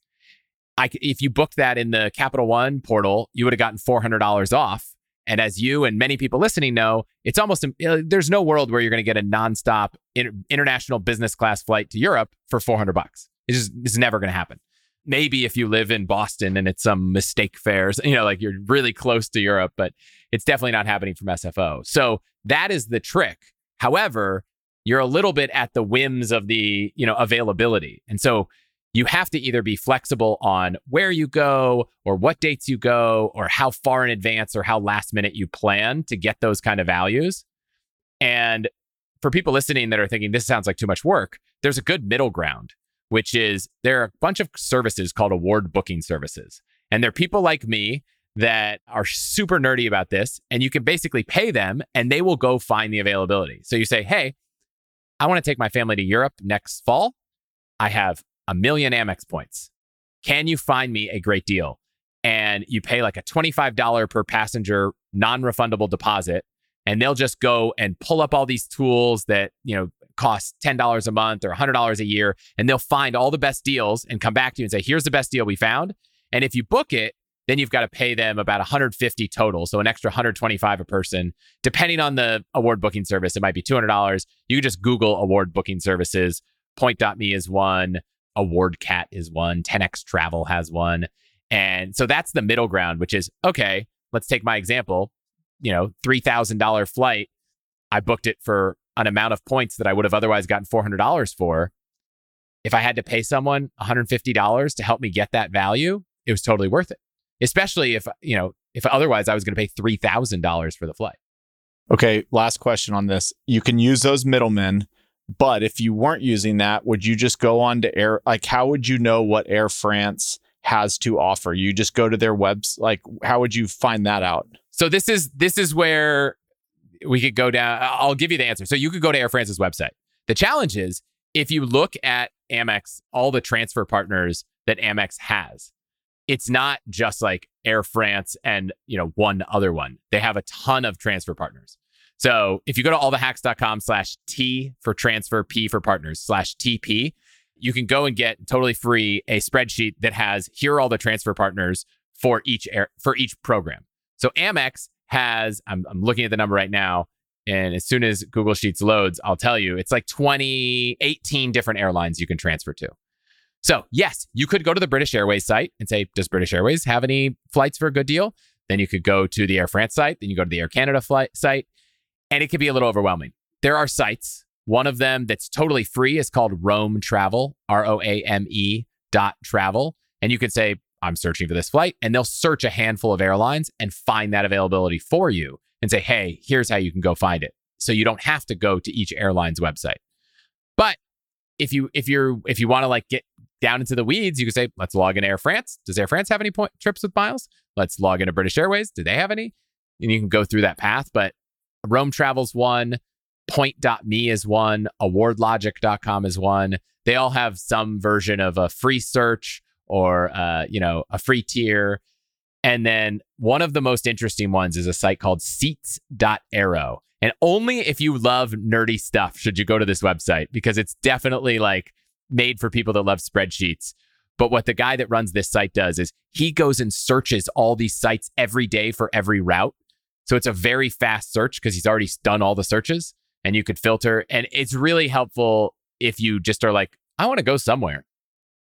I, if you booked that in the Capital One portal, you would have gotten $400 off. And as you and many people listening know, it's almost there's no world where you're going to get a nonstop inter- international business class flight to Europe for 400 bucks. It's just it's never going to happen. Maybe if you live in Boston and it's some mistake fares, you know, like you're really close to Europe, but it's definitely not happening from SFO. So that is the trick. However, you're a little bit at the whims of the, you know, availability. And so you have to either be flexible on where you go or what dates you go or how far in advance or how last minute you plan to get those kind of values. And for people listening that are thinking this sounds like too much work, there's a good middle ground, which is there are a bunch of services called award booking services. And they're people like me that are super nerdy about this and you can basically pay them and they will go find the availability. So you say, "Hey, I want to take my family to Europe next fall. I have a million Amex points. Can you find me a great deal? And you pay like a $25 per passenger non refundable deposit. And they'll just go and pull up all these tools that, you know, cost $10 a month or $100 a year. And they'll find all the best deals and come back to you and say, here's the best deal we found. And if you book it, then you've got to pay them about 150 total, so an extra 125 a person. Depending on the award booking service, it might be $200. You can just Google award booking services. Point.me is one, AwardCat is one, 10x Travel has one. And so that's the middle ground, which is okay, let's take my example, you know, $3,000 flight. I booked it for an amount of points that I would have otherwise gotten $400 for. If I had to pay someone $150 to help me get that value, it was totally worth it especially if, you know, if otherwise I was going to pay $3,000 for the flight. Okay, last question on this. You can use those middlemen, but if you weren't using that, would you just go on to Air like how would you know what Air France has to offer? You just go to their webs like how would you find that out? So this is this is where we could go down I'll give you the answer. So you could go to Air France's website. The challenge is if you look at Amex, all the transfer partners that Amex has, it's not just like Air France and, you know, one other one. They have a ton of transfer partners. So if you go to allthehacks.com slash T for transfer, P for partners slash TP, you can go and get totally free a spreadsheet that has here are all the transfer partners for each air, for each program. So Amex has, I'm, I'm looking at the number right now. And as soon as Google Sheets loads, I'll tell you, it's like 20, 18 different airlines you can transfer to. So, yes, you could go to the British Airways site and say, Does British Airways have any flights for a good deal? Then you could go to the Air France site. Then you go to the Air Canada flight site. And it could be a little overwhelming. There are sites. One of them that's totally free is called Roame Travel, R O A M E dot travel. And you could say, I'm searching for this flight. And they'll search a handful of airlines and find that availability for you and say, hey, here's how you can go find it. So you don't have to go to each airline's website. But if you if you're if you want to like get down into the weeds, you can say, let's log in Air France. Does Air France have any point trips with miles? Let's log into British Airways. Do they have any? And you can go through that path. But Roame Travels one, Point.me is one, AwardLogic.com is one. They all have some version of a free search or uh, you know a free tier. And then one of the most interesting ones is a site called Seats.aero. And only if you love nerdy stuff should you go to this website because it's definitely like made for people that love spreadsheets. But what the guy that runs this site does is he goes and searches all these sites every day for every route. So it's a very fast search because he's already done all the searches and you could filter. And it's really helpful if you just are like, I want to go somewhere.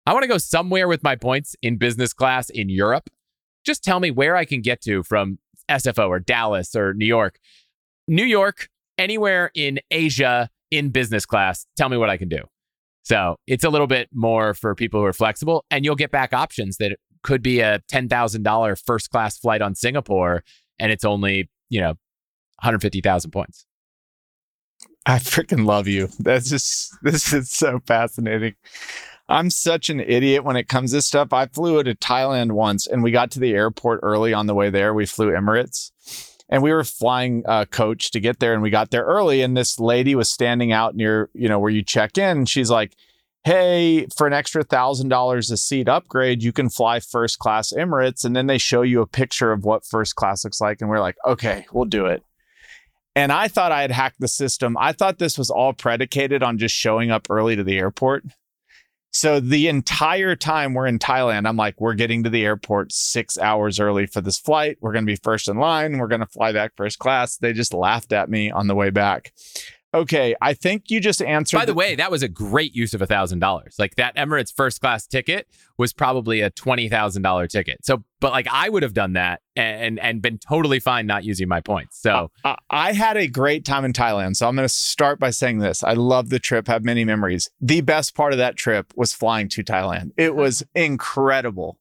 I want to go somewhere with my points in business class in Europe. Just tell me where I can get to from SFO or Dallas or New York. New York, anywhere in Asia in business class, tell me what I can do. So it's a little bit more for people who are flexible, and you'll get back options that could be a $10,000 first class flight on Singapore, and it's only, you know, 150,000 points. I freaking love you. That's just, this is so fascinating. I'm such an idiot when it comes to stuff. I flew to Thailand once and we got to the airport early on the way there. We flew Emirates and we were flying uh, coach to get there and we got there early and this lady was standing out near you know where you check in she's like hey for an extra thousand dollars a seat upgrade you can fly first class emirates and then they show you a picture of what first class looks like and we're like okay we'll do it and i thought i had hacked the system i thought this was all predicated on just showing up early to the airport so the entire time we're in Thailand, I'm like, we're getting to the airport six hours early for this flight. We're going to be first in line. We're going to fly back first class. They just laughed at me on the way back. Okay, I think you just answered. By the, the way, that was a great use of a thousand dollars. Like that Emirates first class ticket was probably a twenty thousand dollar ticket. So, but like I would have done that and and been totally fine not using my points. So I, I had a great time in Thailand. So I'm going to start by saying this: I love the trip, have many memories. The best part of that trip was flying to Thailand. It uh-huh. was incredible.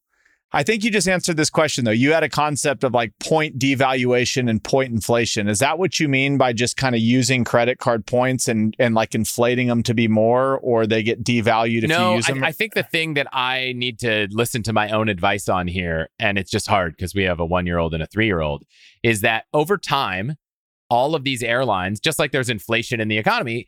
I think you just answered this question though. You had a concept of like point devaluation and point inflation. Is that what you mean by just kind of using credit card points and and like inflating them to be more, or they get devalued if no, you use them? I, I think the thing that I need to listen to my own advice on here, and it's just hard because we have a one year old and a three year old, is that over time, all of these airlines, just like there's inflation in the economy,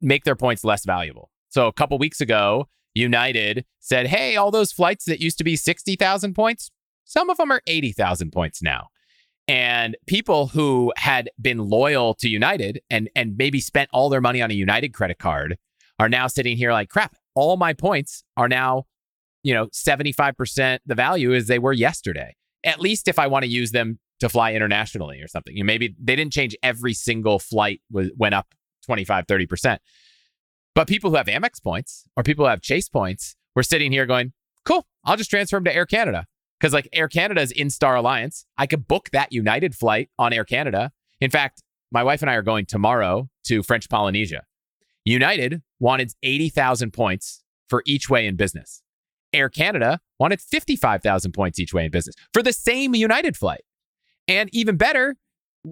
make their points less valuable. So a couple weeks ago, United said, "Hey, all those flights that used to be 60,000 points, some of them are 80,000 points now." And people who had been loyal to United and and maybe spent all their money on a United credit card are now sitting here like, "Crap, all my points are now, you know, 75% the value as they were yesterday." At least if I want to use them to fly internationally or something. You know, maybe they didn't change every single flight was, went up 25, 30%. But people who have Amex points or people who have Chase points were sitting here going, cool, I'll just transfer them to Air Canada. Because like Air Canada's in Star Alliance. I could book that United flight on Air Canada. In fact, my wife and I are going tomorrow to French Polynesia. United wanted 80,000 points for each way in business. Air Canada wanted 55,000 points each way in business for the same United flight. And even better,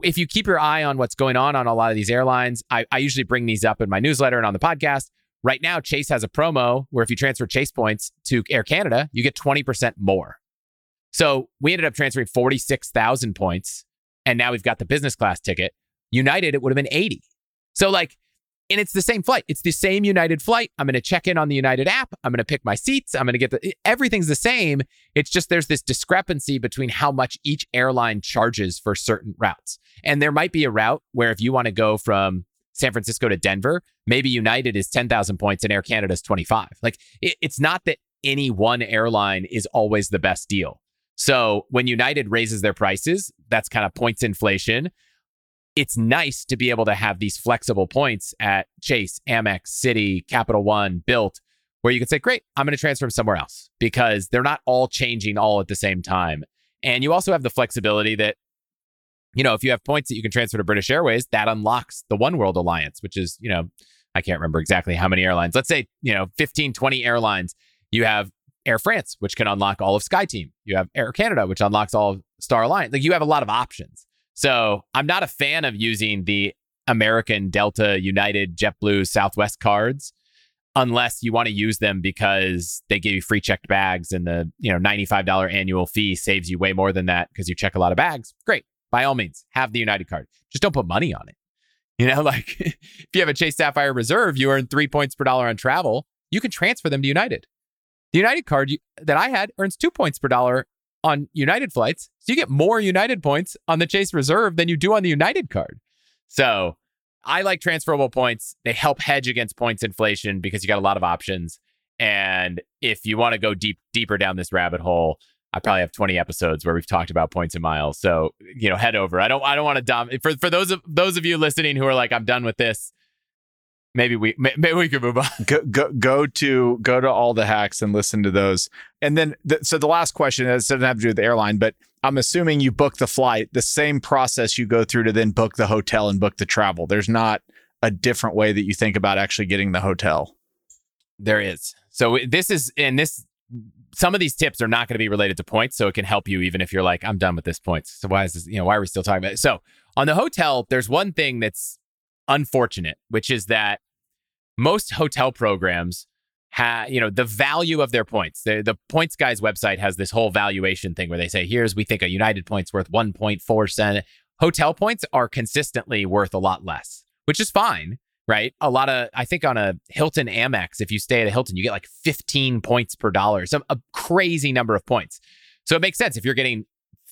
if you keep your eye on what's going on on a lot of these airlines, I, I usually bring these up in my newsletter and on the podcast. Right now, Chase has a promo where if you transfer Chase points to Air Canada, you get 20% more. So we ended up transferring 46,000 points, and now we've got the business class ticket. United, it would have been 80. So, like, and it's the same flight. It's the same United flight. I'm going to check in on the United app. I'm going to pick my seats. I'm going to get the everything's the same. It's just there's this discrepancy between how much each airline charges for certain routes. And there might be a route where if you want to go from San Francisco to Denver, maybe United is 10,000 points and Air Canada is 25. Like it, it's not that any one airline is always the best deal. So when United raises their prices, that's kind of points inflation it's nice to be able to have these flexible points at Chase, Amex, Citi, Capital One, Bilt, where you can say, great, I'm going to transfer them somewhere else because they're not all changing all at the same time. And you also have the flexibility that, you know, if you have points that you can transfer to British Airways, that unlocks the Oneworld Alliance, which is, you know, I can't remember exactly how many airlines. Let's say, you know, 15, 20 airlines. You have Air France, which can unlock all of SkyTeam. You have Air Canada, which unlocks all of Star Alliance. Like you have a lot of options. So I'm not a fan of using the American, Delta, United, JetBlue, Southwest cards unless you want to use them because they give you free checked bags and the you know $95 annual fee saves you way more than that because you check a lot of bags. Great. By all means, have the United card. Just don't put money on it. You know, like if you have a Chase Sapphire Reserve, you earn three points per dollar on travel. You can transfer them to United. The United card you, that I had earns two points per dollar on United flights. So you get more United points on the Chase Reserve than you do on the United card. So I like transferable points. They help hedge against points inflation because you got a lot of options. And if you want to go deep deeper down this rabbit hole, I probably have 20 episodes where we've talked about points and miles. So, you know, head over. I don't I don't want to dumb for for those of those of you listening who are like, I'm done with this maybe we maybe we could move on. Go go go to go to all the hacks and listen to those. And then the, so the last question is doesn't have to do with the airline, but I'm assuming you book the flight, the same process you go through to then book the hotel and book the travel. There's not a different way that you think about actually getting the hotel. There is. So this is and this some of these tips are not going to be related to points, so it can help you even if you're like, I'm done with this points. So why is this, you know, why are we still talking about it? So on the hotel, there's one thing that's unfortunate, which is that most hotel programs have, you know, the value of their points. The, the Points Guy's website has this whole valuation thing where they say, here's, we think a United point's worth 1.4 cent. Hotel points are consistently worth a lot less, which is fine, right? A lot of, I think on a Hilton Amex, if you stay at a Hilton, you get like 15 points per dollar, some a crazy number of points. So it makes sense if you're getting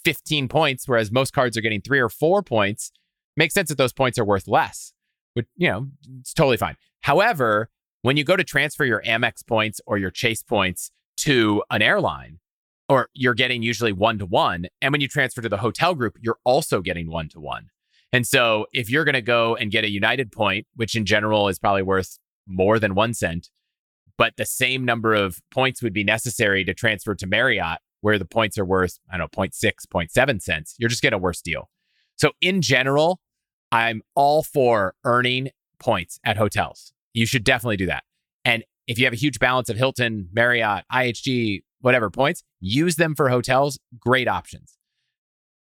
15 points, whereas most cards are getting three or four points, makes sense that those points are worth less which, you know, it's totally fine. However, when you go to transfer your Amex points or your Chase points to an airline, or you're getting usually one to one. And when you transfer to the hotel group, you're also getting one to one. And so if you're going to go and get a United point, which in general is probably worth more than one cent, but the same number of points would be necessary to transfer to Marriott, where the points are worth, I don't know, 0.6, 0.7 cents, you're just getting a worse deal. So in general, I'm all for earning points at hotels. You should definitely do that. And if you have a huge balance of Hilton, Marriott, IHG, whatever points, use them for hotels. Great options.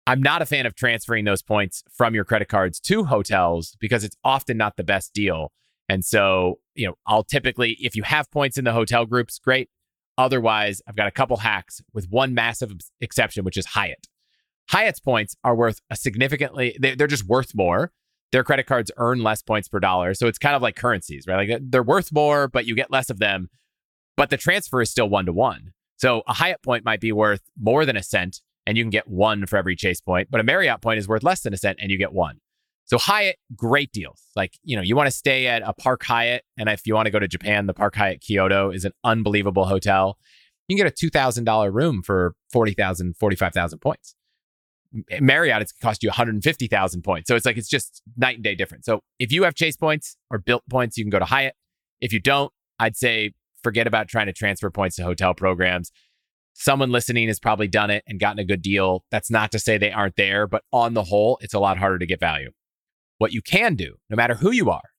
I'm not a fan of transferring those points from your credit cards to hotels because it's often not the best deal. And so, you know, I'll typically, if you have points in the hotel groups, great. Otherwise, I've got a couple hacks with one massive exception, which is Hyatt. Hyatt's points are worth a significantly, they're just worth more. Their credit cards earn less points per dollar. So it's kind of like currencies, right? Like they're worth more, but you get less of them. But the transfer is still one to one. So a Hyatt point might be worth more than a cent and you can get one for every Chase point, but a Marriott point is worth less than a cent and you get one. So Hyatt, great deals. Like, you know, you want to stay at a Park Hyatt. And if you want to go to Japan, the Park Hyatt Kyoto is an unbelievable hotel. You can get a $2,000 room for 40,000, 45,000 points. Marriott, it's cost you 150,000 points. So it's like, it's just night and day different. So if you have Chase points or Bilt points, you can go to Hyatt. If you don't, I'd say forget about trying to transfer points to hotel programs. Someone listening has probably done it and gotten a good deal. That's not to say they aren't there, but on the whole, it's a lot harder to get value. What you can do, no matter who you are,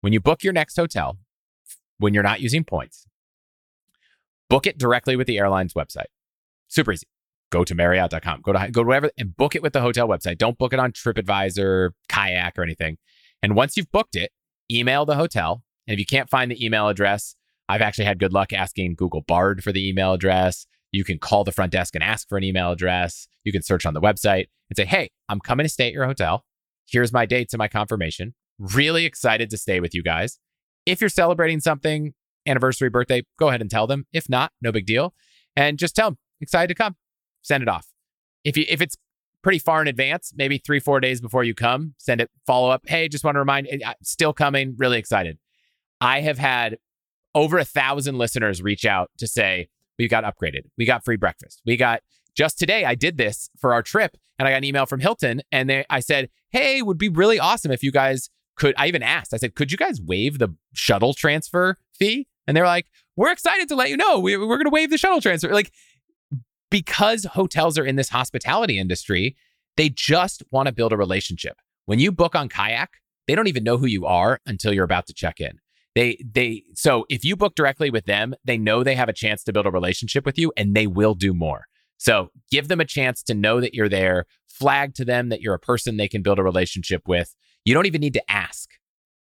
when you book your next hotel, when you're not using points, book it directly with the airline's website. Super easy. Go to Marriott.com, go to go to whatever, and book it with the hotel website. Don't book it on TripAdvisor, Kayak, or anything. And once you've booked it, email the hotel. And if you can't find the email address, I've actually had good luck asking Google Bard for the email address. You can call the front desk and ask for an email address. You can search on the website and say, Hey, I'm coming to stay at your hotel. Here's my dates and my confirmation. Really excited to stay with you guys. If you're celebrating something, anniversary, birthday, go ahead and tell them. If not, no big deal. And just tell them, excited to come. Send it off. If you if it's pretty far in advance, maybe three, four days before you come, send it follow up. Hey, just want to remind, eh, still coming, really excited. I have had over a thousand listeners reach out to say, we got upgraded. We got free breakfast. We got just today, I did this for our trip and I got an email from Hilton and they, I said, Hey, would be really awesome if you guys could. I even asked, I said, could you guys waive the shuttle transfer fee? And they're like, we're excited to let you know we, we're going to waive the shuttle transfer. Like, because hotels are in this hospitality industry, they just want to build a relationship. When you book on Kayak, they don't even know who you are until you're about to check in. They they so if you book directly with them, they know they have a chance to build a relationship with you and they will do more. So give them a chance to know that you're there, flag to them that you're a person they can build a relationship with. You don't even need to ask.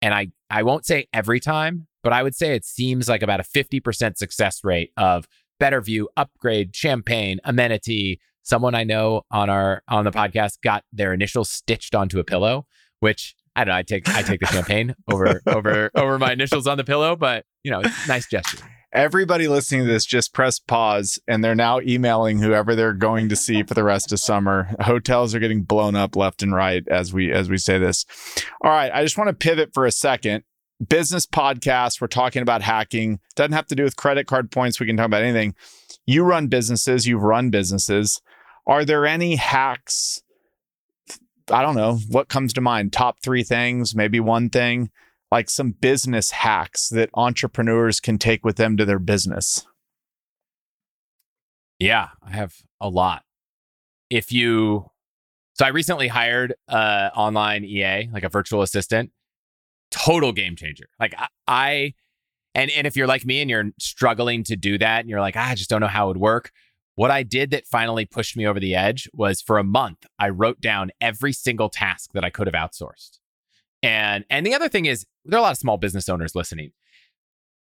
And I I won't say every time, but I would say it seems like about a 50% success rate of better view, upgrade, champagne, amenity. Someone I know on our on the podcast got their initials stitched onto a pillow, which I don't know. I take I take the champagne over over over my initials on the pillow, but you know, nice gesture. Everybody listening to this just press pause and they're now emailing whoever they're going to see for the rest of summer. Hotels are getting blown up left and right as we as we say this. All right, I just want to pivot for a second. Business podcast, we're talking about hacking. Doesn't have to do with credit card points. We can talk about anything. You run businesses, you've run businesses. Are there any hacks I don't know what comes to mind. Top three things, maybe one thing, like some business hacks that entrepreneurs can take with them to their business. Yeah, I have a lot. If you, so I recently hired uh, a online EA, like a virtual assistant, total game changer. Like I, and and if you're like me and you're struggling to do that, and you're like, ah, I just don't know how it would work what I did that finally pushed me over the edge was for a month, I wrote down every single task that I could have outsourced. And and the other thing is there are a lot of small business owners listening.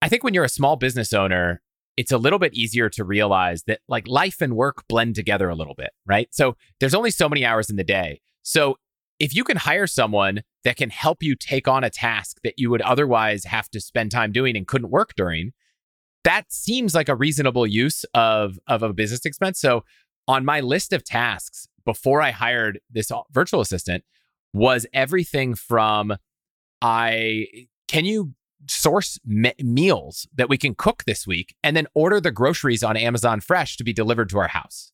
I think when you're a small business owner, it's a little bit easier to realize that like life and work blend together a little bit, right? So there's only so many hours in the day. So if you can hire someone that can help you take on a task that you would otherwise have to spend time doing and couldn't work during, that seems like a reasonable use of of a business expense. So on my list of tasks before I hired this virtual assistant was everything from I can you source me- meals that we can cook this week and then order the groceries on Amazon Fresh to be delivered to our house.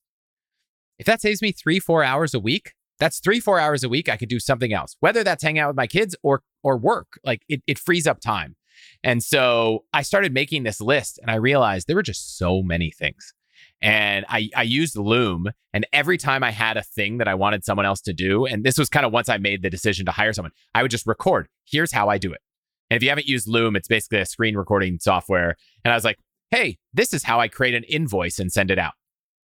If that saves me 3-4 hours a week, that's 3-4 hours a week I could do something else. Whether that's hang out with my kids or or work, like it it frees up time. And so I started making this list and I realized there were just so many things. And I, I used Loom. And every time I had a thing that I wanted someone else to do, and this was kind of once I made the decision to hire someone, I would just record, here's how I do it. And if you haven't used Loom, it's basically a screen recording software. And I was like, hey, this is how I create an invoice and send it out,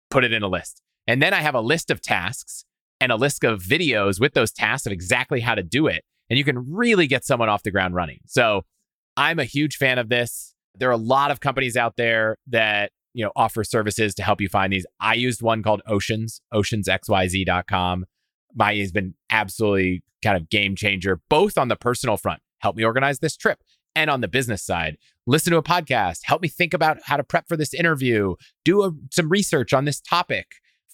put it in a list. And then I have a list of tasks and a list of videos with those tasks of exactly how to do it. And you can really get someone off the ground running. So I'm a huge fan of this. There are a lot of companies out there that you know offer services to help you find these. I used one called Oceans, oceansxyz.com. my has been absolutely kind of game changer, both on the personal front, help me organize this trip, and on the business side, listen to a podcast, help me think about how to prep for this interview, do a, some research on this topic,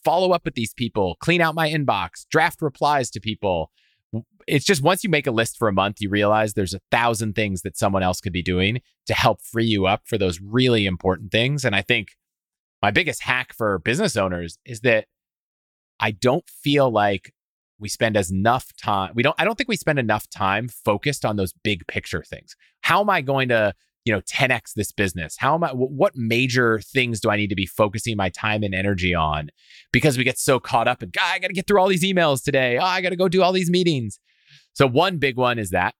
follow up with these people, clean out my inbox, draft replies to people. It's just once you make a list for a month, you realize there's a thousand things that someone else could be doing to help free you up for those really important things. And I think my biggest hack for business owners is that I don't feel like we spend as enough time we don't i don't think we spend enough time focused on those big picture things how am i going to you know 10x this business? How am i what major things do i need to be focusing my time and energy on? Because we get so caught up in god i got to get through all these emails today. Oh, i got to go do all these meetings. So one big one is that.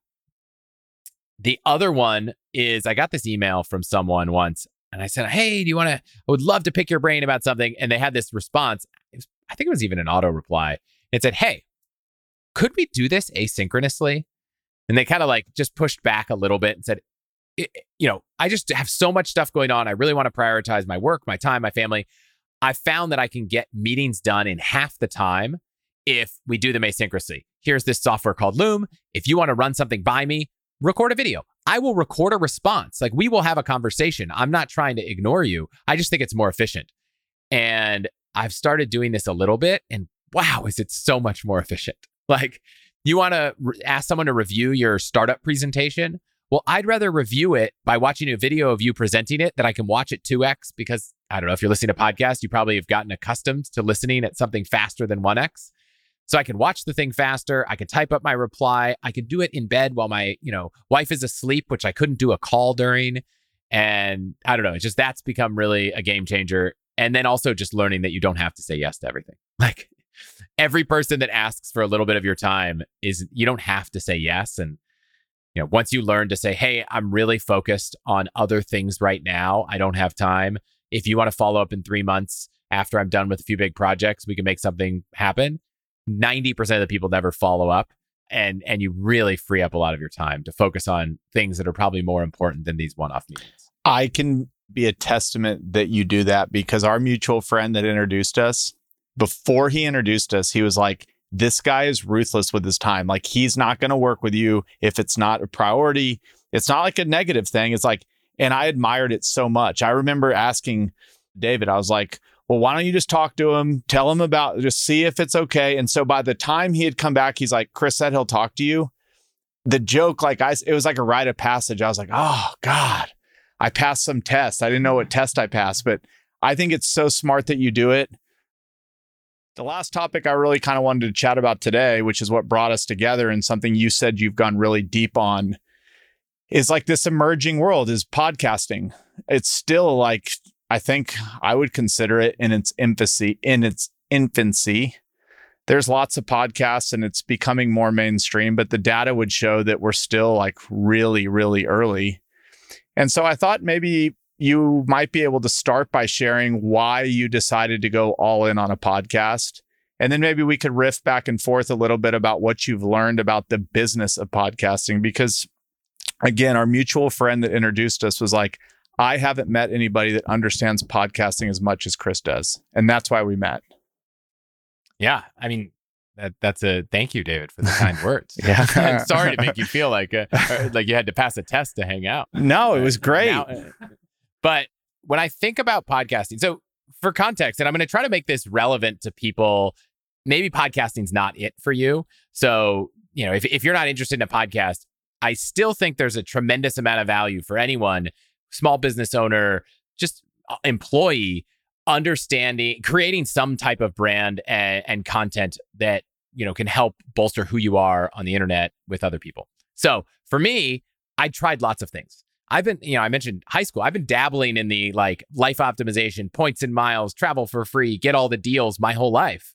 The other one is i got this email from someone once and i said hey do you want to i would love to pick your brain about something and they had this response. Was, i think it was even an auto reply. It said, Hey, could we do this asynchronously? And they kind of like just pushed back a little bit and said, You know, I just have so much stuff going on. I really want to prioritize my work, my time, my family. I found that I can get meetings done in half the time if we do them asynchronously. Here's this software called Loom. If you want to run something by me, record a video. I will record a response. Like we will have a conversation. I'm not trying to ignore you. I just think it's more efficient. And I've started doing this a little bit. And wow, is it so much more efficient? Like, you want to re- ask someone to review your startup presentation? Well, I'd rather review it by watching a video of you presenting it that I can watch at 2x because I don't know if you're listening to podcasts, you probably have gotten accustomed to listening at something faster than 1x. So I can watch the thing faster. I can type up my reply. I can do it in bed while my, you know, wife is asleep, which I couldn't do a call during. And I don't know, it's just that's become really a game changer. And then also just learning that you don't have to say yes to everything. Like every person that asks for a little bit of your time is you don't have to say yes and you know once you learn to say hey i'm really focused on other things right now. I don't have time. If you want to follow up in 3 months after i'm done with a few big projects we can make something happen 90% of the people never follow up and and you really free up a lot of your time to focus on things that are probably more important than these one-off meetings. I can be a testament that you do that because our mutual friend that introduced us before he introduced us, he was like, this guy is ruthless with his time. Like he's not going to work with you if it's not a priority. It's not like a negative thing. It's like, and I admired it so much. I remember asking David, I was like, well, why don't you just talk to him, tell him about, just see if it's okay. And so by the time he had come back, he's like, Chris said he'll talk to you. The joke, like I, it was like a rite of passage. I was like, oh God, I passed some tests. I didn't know what test I passed, but I think it's so smart that you do it. The last topic I really kind of wanted to chat about today, which is what brought us together and something you said you've gone really deep on, is like this emerging world is podcasting. It's still like, I think I would consider it in its infancy, in its infancy. There's lots of podcasts and it's becoming more mainstream, but the data would show that we're still like really, really early. And so I thought maybe you might be able to start by sharing why you decided to go all in on a podcast. And then maybe we could riff back and forth a little bit about what you've learned about the business of podcasting. Because again, our mutual friend that introduced us was like, I haven't met anybody that understands podcasting as much as Chris does. And that's why we met. Yeah. I mean, that that's a thank you, David, for the kind words. yeah, I'm sorry to make you feel like a, like you had to pass a test to hang out. No, it was great. Now, uh, but when I think about podcasting, so for context, and I'm going to try to make this relevant to people, maybe podcasting's not it for you. So, you know, if, if you're not interested in a podcast, I still think there's a tremendous amount of value for anyone, small business owner, just uh, employee, understanding, creating some type of brand and, and content that, you know, can help bolster who you are on the internet with other people. So for me, I tried lots of things. I've been, you know, I mentioned high school. I've been dabbling in the like life optimization, points and miles, travel for free, get all the deals my whole life.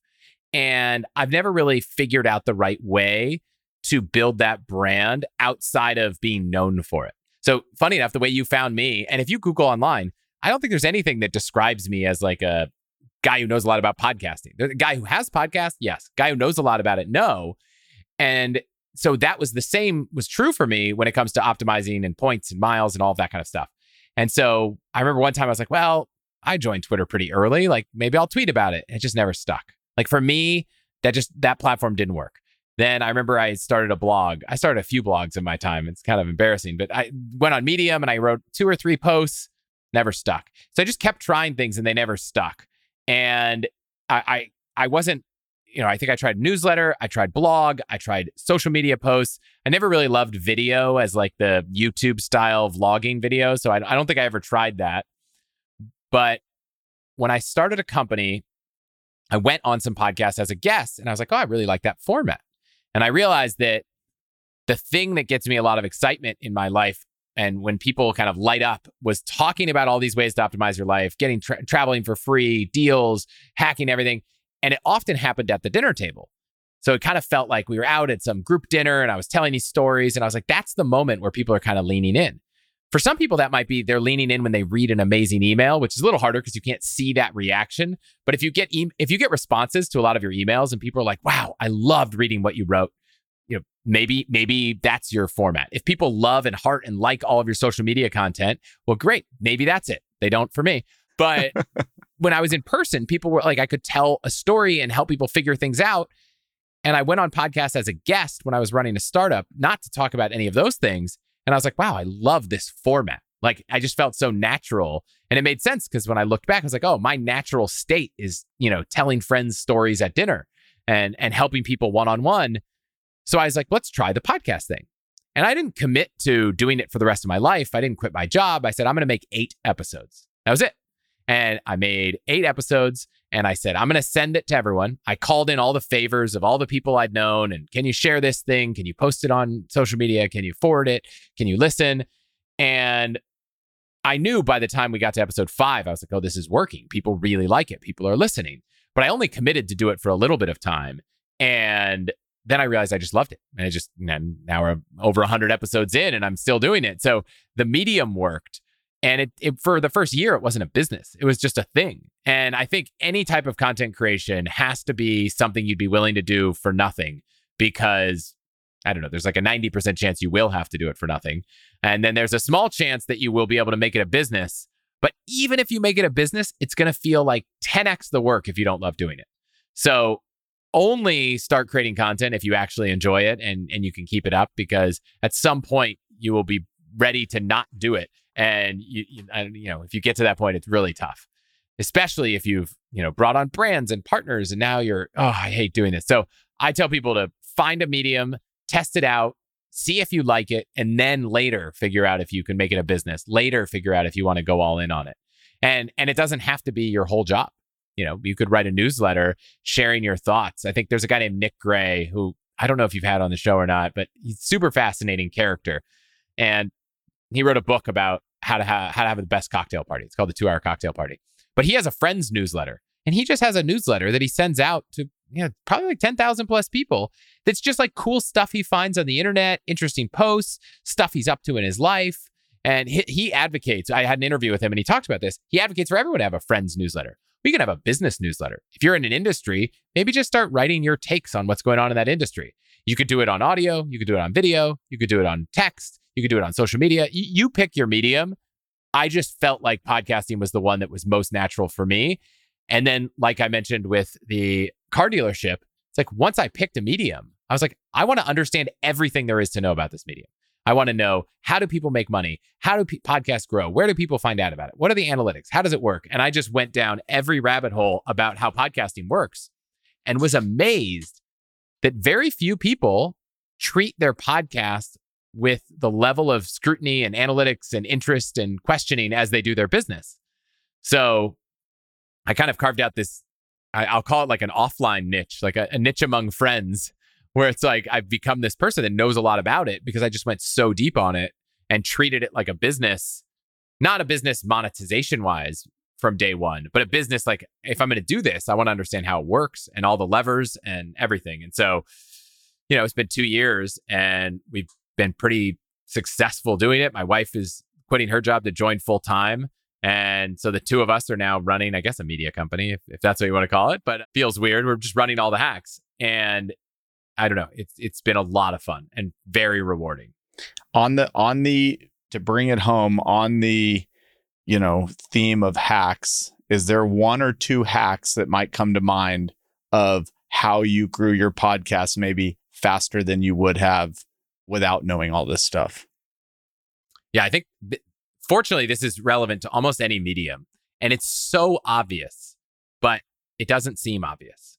And I've never really figured out the right way to build that brand outside of being known for it. So, funny enough, the way you found me, and if you Google online, I don't think there's anything that describes me as like a guy who knows a lot about podcasting. The guy who has podcast, yes. Guy who knows a lot about it, no. And so that was the same was true for me when it comes to optimizing and points and miles and all that kind of stuff. And so I remember one time I was like, well, I joined Twitter pretty early. Like maybe I'll tweet about it. It just never stuck. Like for me, that just that platform didn't work. Then I remember I started a blog. I started a few blogs in my time. It's kind of embarrassing, but I went on Medium and I wrote two or three posts, never stuck. So I just kept trying things and they never stuck. And I I, I wasn't you know, I think I tried newsletter, I tried blog, I tried social media posts. I never really loved video as like the YouTube style vlogging video. So I, I don't think I ever tried that. But when I started a company, I went on some podcasts as a guest and I was like, oh, I really like that format. And I realized that the thing that gets me a lot of excitement in my life and when people kind of light up was talking about all these ways to optimize your life, getting tra- traveling for free, deals, hacking everything. And it often happened at the dinner table. So it kind of felt like we were out at some group dinner and I was telling these stories. And I was like, that's the moment where people are kind of leaning in. For some people, that might be they're leaning in when they read an amazing email, which is a little harder because you can't see that reaction. But if you get e- if you get responses to a lot of your emails and people are like, "Wow, I loved reading what you wrote," you know, maybe maybe that's your format. If people love and heart and like all of your social media content, well, great, maybe that's it. They don't for me, but when I was in person, people were like, I could tell a story and help people figure things out. And I went on podcasts as a guest when I was running a startup, not to talk about any of those things. And I was like, wow, I love this format. Like I just felt so natural. And it made sense because when I looked back, I was like, oh, my natural state is, you know, telling friends stories at dinner and and helping people one-on-one. So I was like, let's try the podcast thing. And I didn't commit to doing it for the rest of my life. I didn't quit my job. I said, I'm going to make eight episodes. That was it. And I made eight episodes and I said, I'm going to send it to everyone. I called in all the favors of all the people I'd known. And can you share this thing? Can you post it on social media? Can you forward it? Can you listen? And I knew by the time we got to episode five, I was like, oh, this is working. People really like it. People are listening. But I only committed to do it for a little bit of time. And then I realized I just loved it. And I just, now we're over 100 episodes in and I'm still doing it. So the medium worked. And it, it, for the first year, it wasn't a business. It was just a thing. And I think any type of content creation has to be something you'd be willing to do for nothing because I don't know, there's like a 90% chance you will have to do it for nothing. And then there's a small chance that you will be able to make it a business. But even if you make it a business, it's going to feel like 10x the work if you don't love doing it. So only start creating content if you actually enjoy it and, and you can keep it up because at some point you will be ready to not do it and you, you, you know, if you get to that point, it's really tough, especially if you've, you know, brought on brands and partners and now you're, oh, I hate doing this. So I tell people to find a medium, test it out, see if you like it, and then later figure out if you can make it a business. Later figure out if you want to go all in on it. And and it doesn't have to be your whole job. You know, you could write a newsletter sharing your thoughts. I think there's a guy named Nick Gray who I don't know if you've had on the show or not, but he's super fascinating character. And he wrote a book about how to ha- how to have the best cocktail party. It's called the Two Hour Cocktail Party. But he has a friends newsletter, and he just has a newsletter that he sends out to you know probably like ten thousand plus people. That's just like cool stuff he finds on the internet, interesting posts, stuff he's up to in his life. And he, he advocates. I had an interview with him, and he talked about this. He advocates for everyone to have a friends newsletter. We can have a business newsletter. If you're in an industry, maybe just start writing your takes on what's going on in that industry. You could do it on audio, you could do it on video, you could do it on text, you could do it on social media. Y- you pick your medium. I just felt like podcasting was the one that was most natural for me. And then, like I mentioned with the car dealership, it's like once I picked a medium, I was like, I want to understand everything there is to know about this medium. I want to know how do people make money? How do podcasts grow? Where do people find out about it? What are the analytics? How does it work? And I just went down every rabbit hole about how podcasting works and was amazed that very few people treat their podcast with the level of scrutiny and analytics and interest and questioning as they do their business. So I kind of carved out this, I, will call it like an offline niche, like a, a niche among friends, where it's like I've become this person that knows a lot about it because I just went so deep on it and treated it like a business, not a business monetization wise from day one, but a business like if I'm going to do this, I want to understand how it works and all the levers and everything. And so, you know, it's been two years and we've been pretty successful doing it. My wife is quitting her job to join full time. And so the two of us are now running, I guess, a media company, if, if that's what you want to call it, but it feels weird. We're just running all the hacks. And I don't know, it's it's been a lot of fun and very rewarding. On the on the to bring it home on the you know theme of hacks, is there one or two hacks that might come to mind of how you grew your podcast maybe faster than you would have without knowing all this stuff. Yeah, I think fortunately this is relevant to almost any medium and it's so obvious, but it doesn't seem obvious.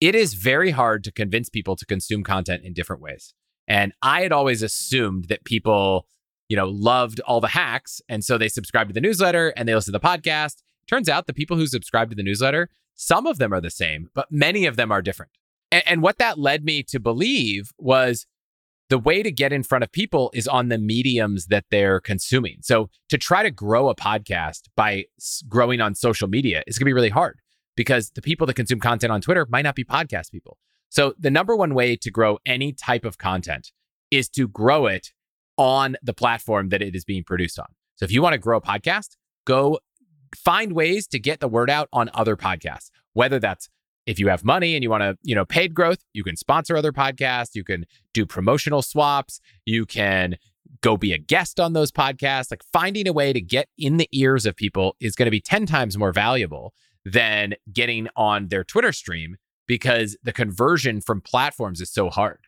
It is very hard to convince people to consume content in different ways. And I had always assumed that people, you know, loved all the hacks. And so they subscribe to the newsletter and they listen to the podcast. Turns out the people who subscribe to the newsletter, some of them are the same, but many of them are different. And, and what that led me to believe was the way to get in front of people is on the mediums that they're consuming. So to try to grow a podcast by growing on social media is going to be really hard because the people that consume content on Twitter might not be podcast people. So the number one way to grow any type of content is to grow it on the platform that it is being produced on. So if you want to grow a podcast, go find ways to get the word out on other podcasts, whether that's if you have money and you want to, you know, paid growth, you can sponsor other podcasts, you can do promotional swaps, you can go be a guest on those podcasts. Like finding a way to get in the ears of people is going to be 10 times more valuable than getting on their Twitter stream because the conversion from platforms is so hard.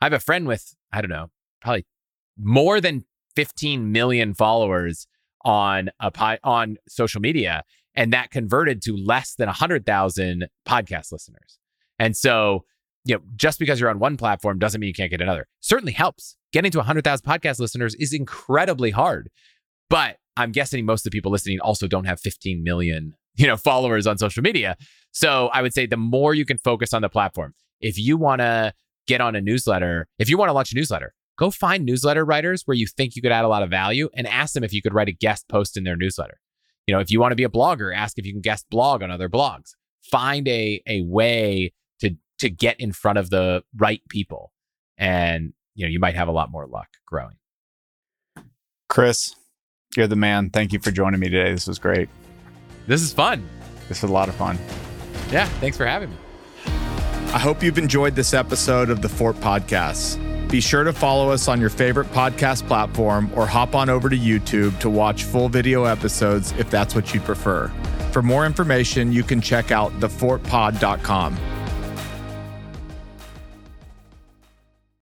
I have a friend with, I don't know, probably more than 15 million followers on a on social media and that converted to less than 100,000 podcast listeners. And so, you know, just because you're on one platform doesn't mean you can't get another. Certainly helps. Getting to 100,000 podcast listeners is incredibly hard. But I'm guessing most of the people listening also don't have 15 million, you know, followers on social media. So, I would say the more you can focus on the platform. If you want to get on a newsletter, if you want to launch a newsletter, go find newsletter writers where you think you could add a lot of value and ask them if you could write a guest post in their newsletter. You know, if you want to be a blogger, ask if you can guest blog on other blogs. Find a a way to to get in front of the right people, and you know you might have a lot more luck growing. Chris, you're the man. Thank you for joining me today. This was great. This is fun. This is a lot of fun. Yeah, thanks for having me. I hope you've enjoyed this episode of the Fort Podcasts. Be sure to follow us on your favorite podcast platform or hop on over to YouTube to watch full video episodes if that's what you prefer. For more information, you can check out thefortpod.com.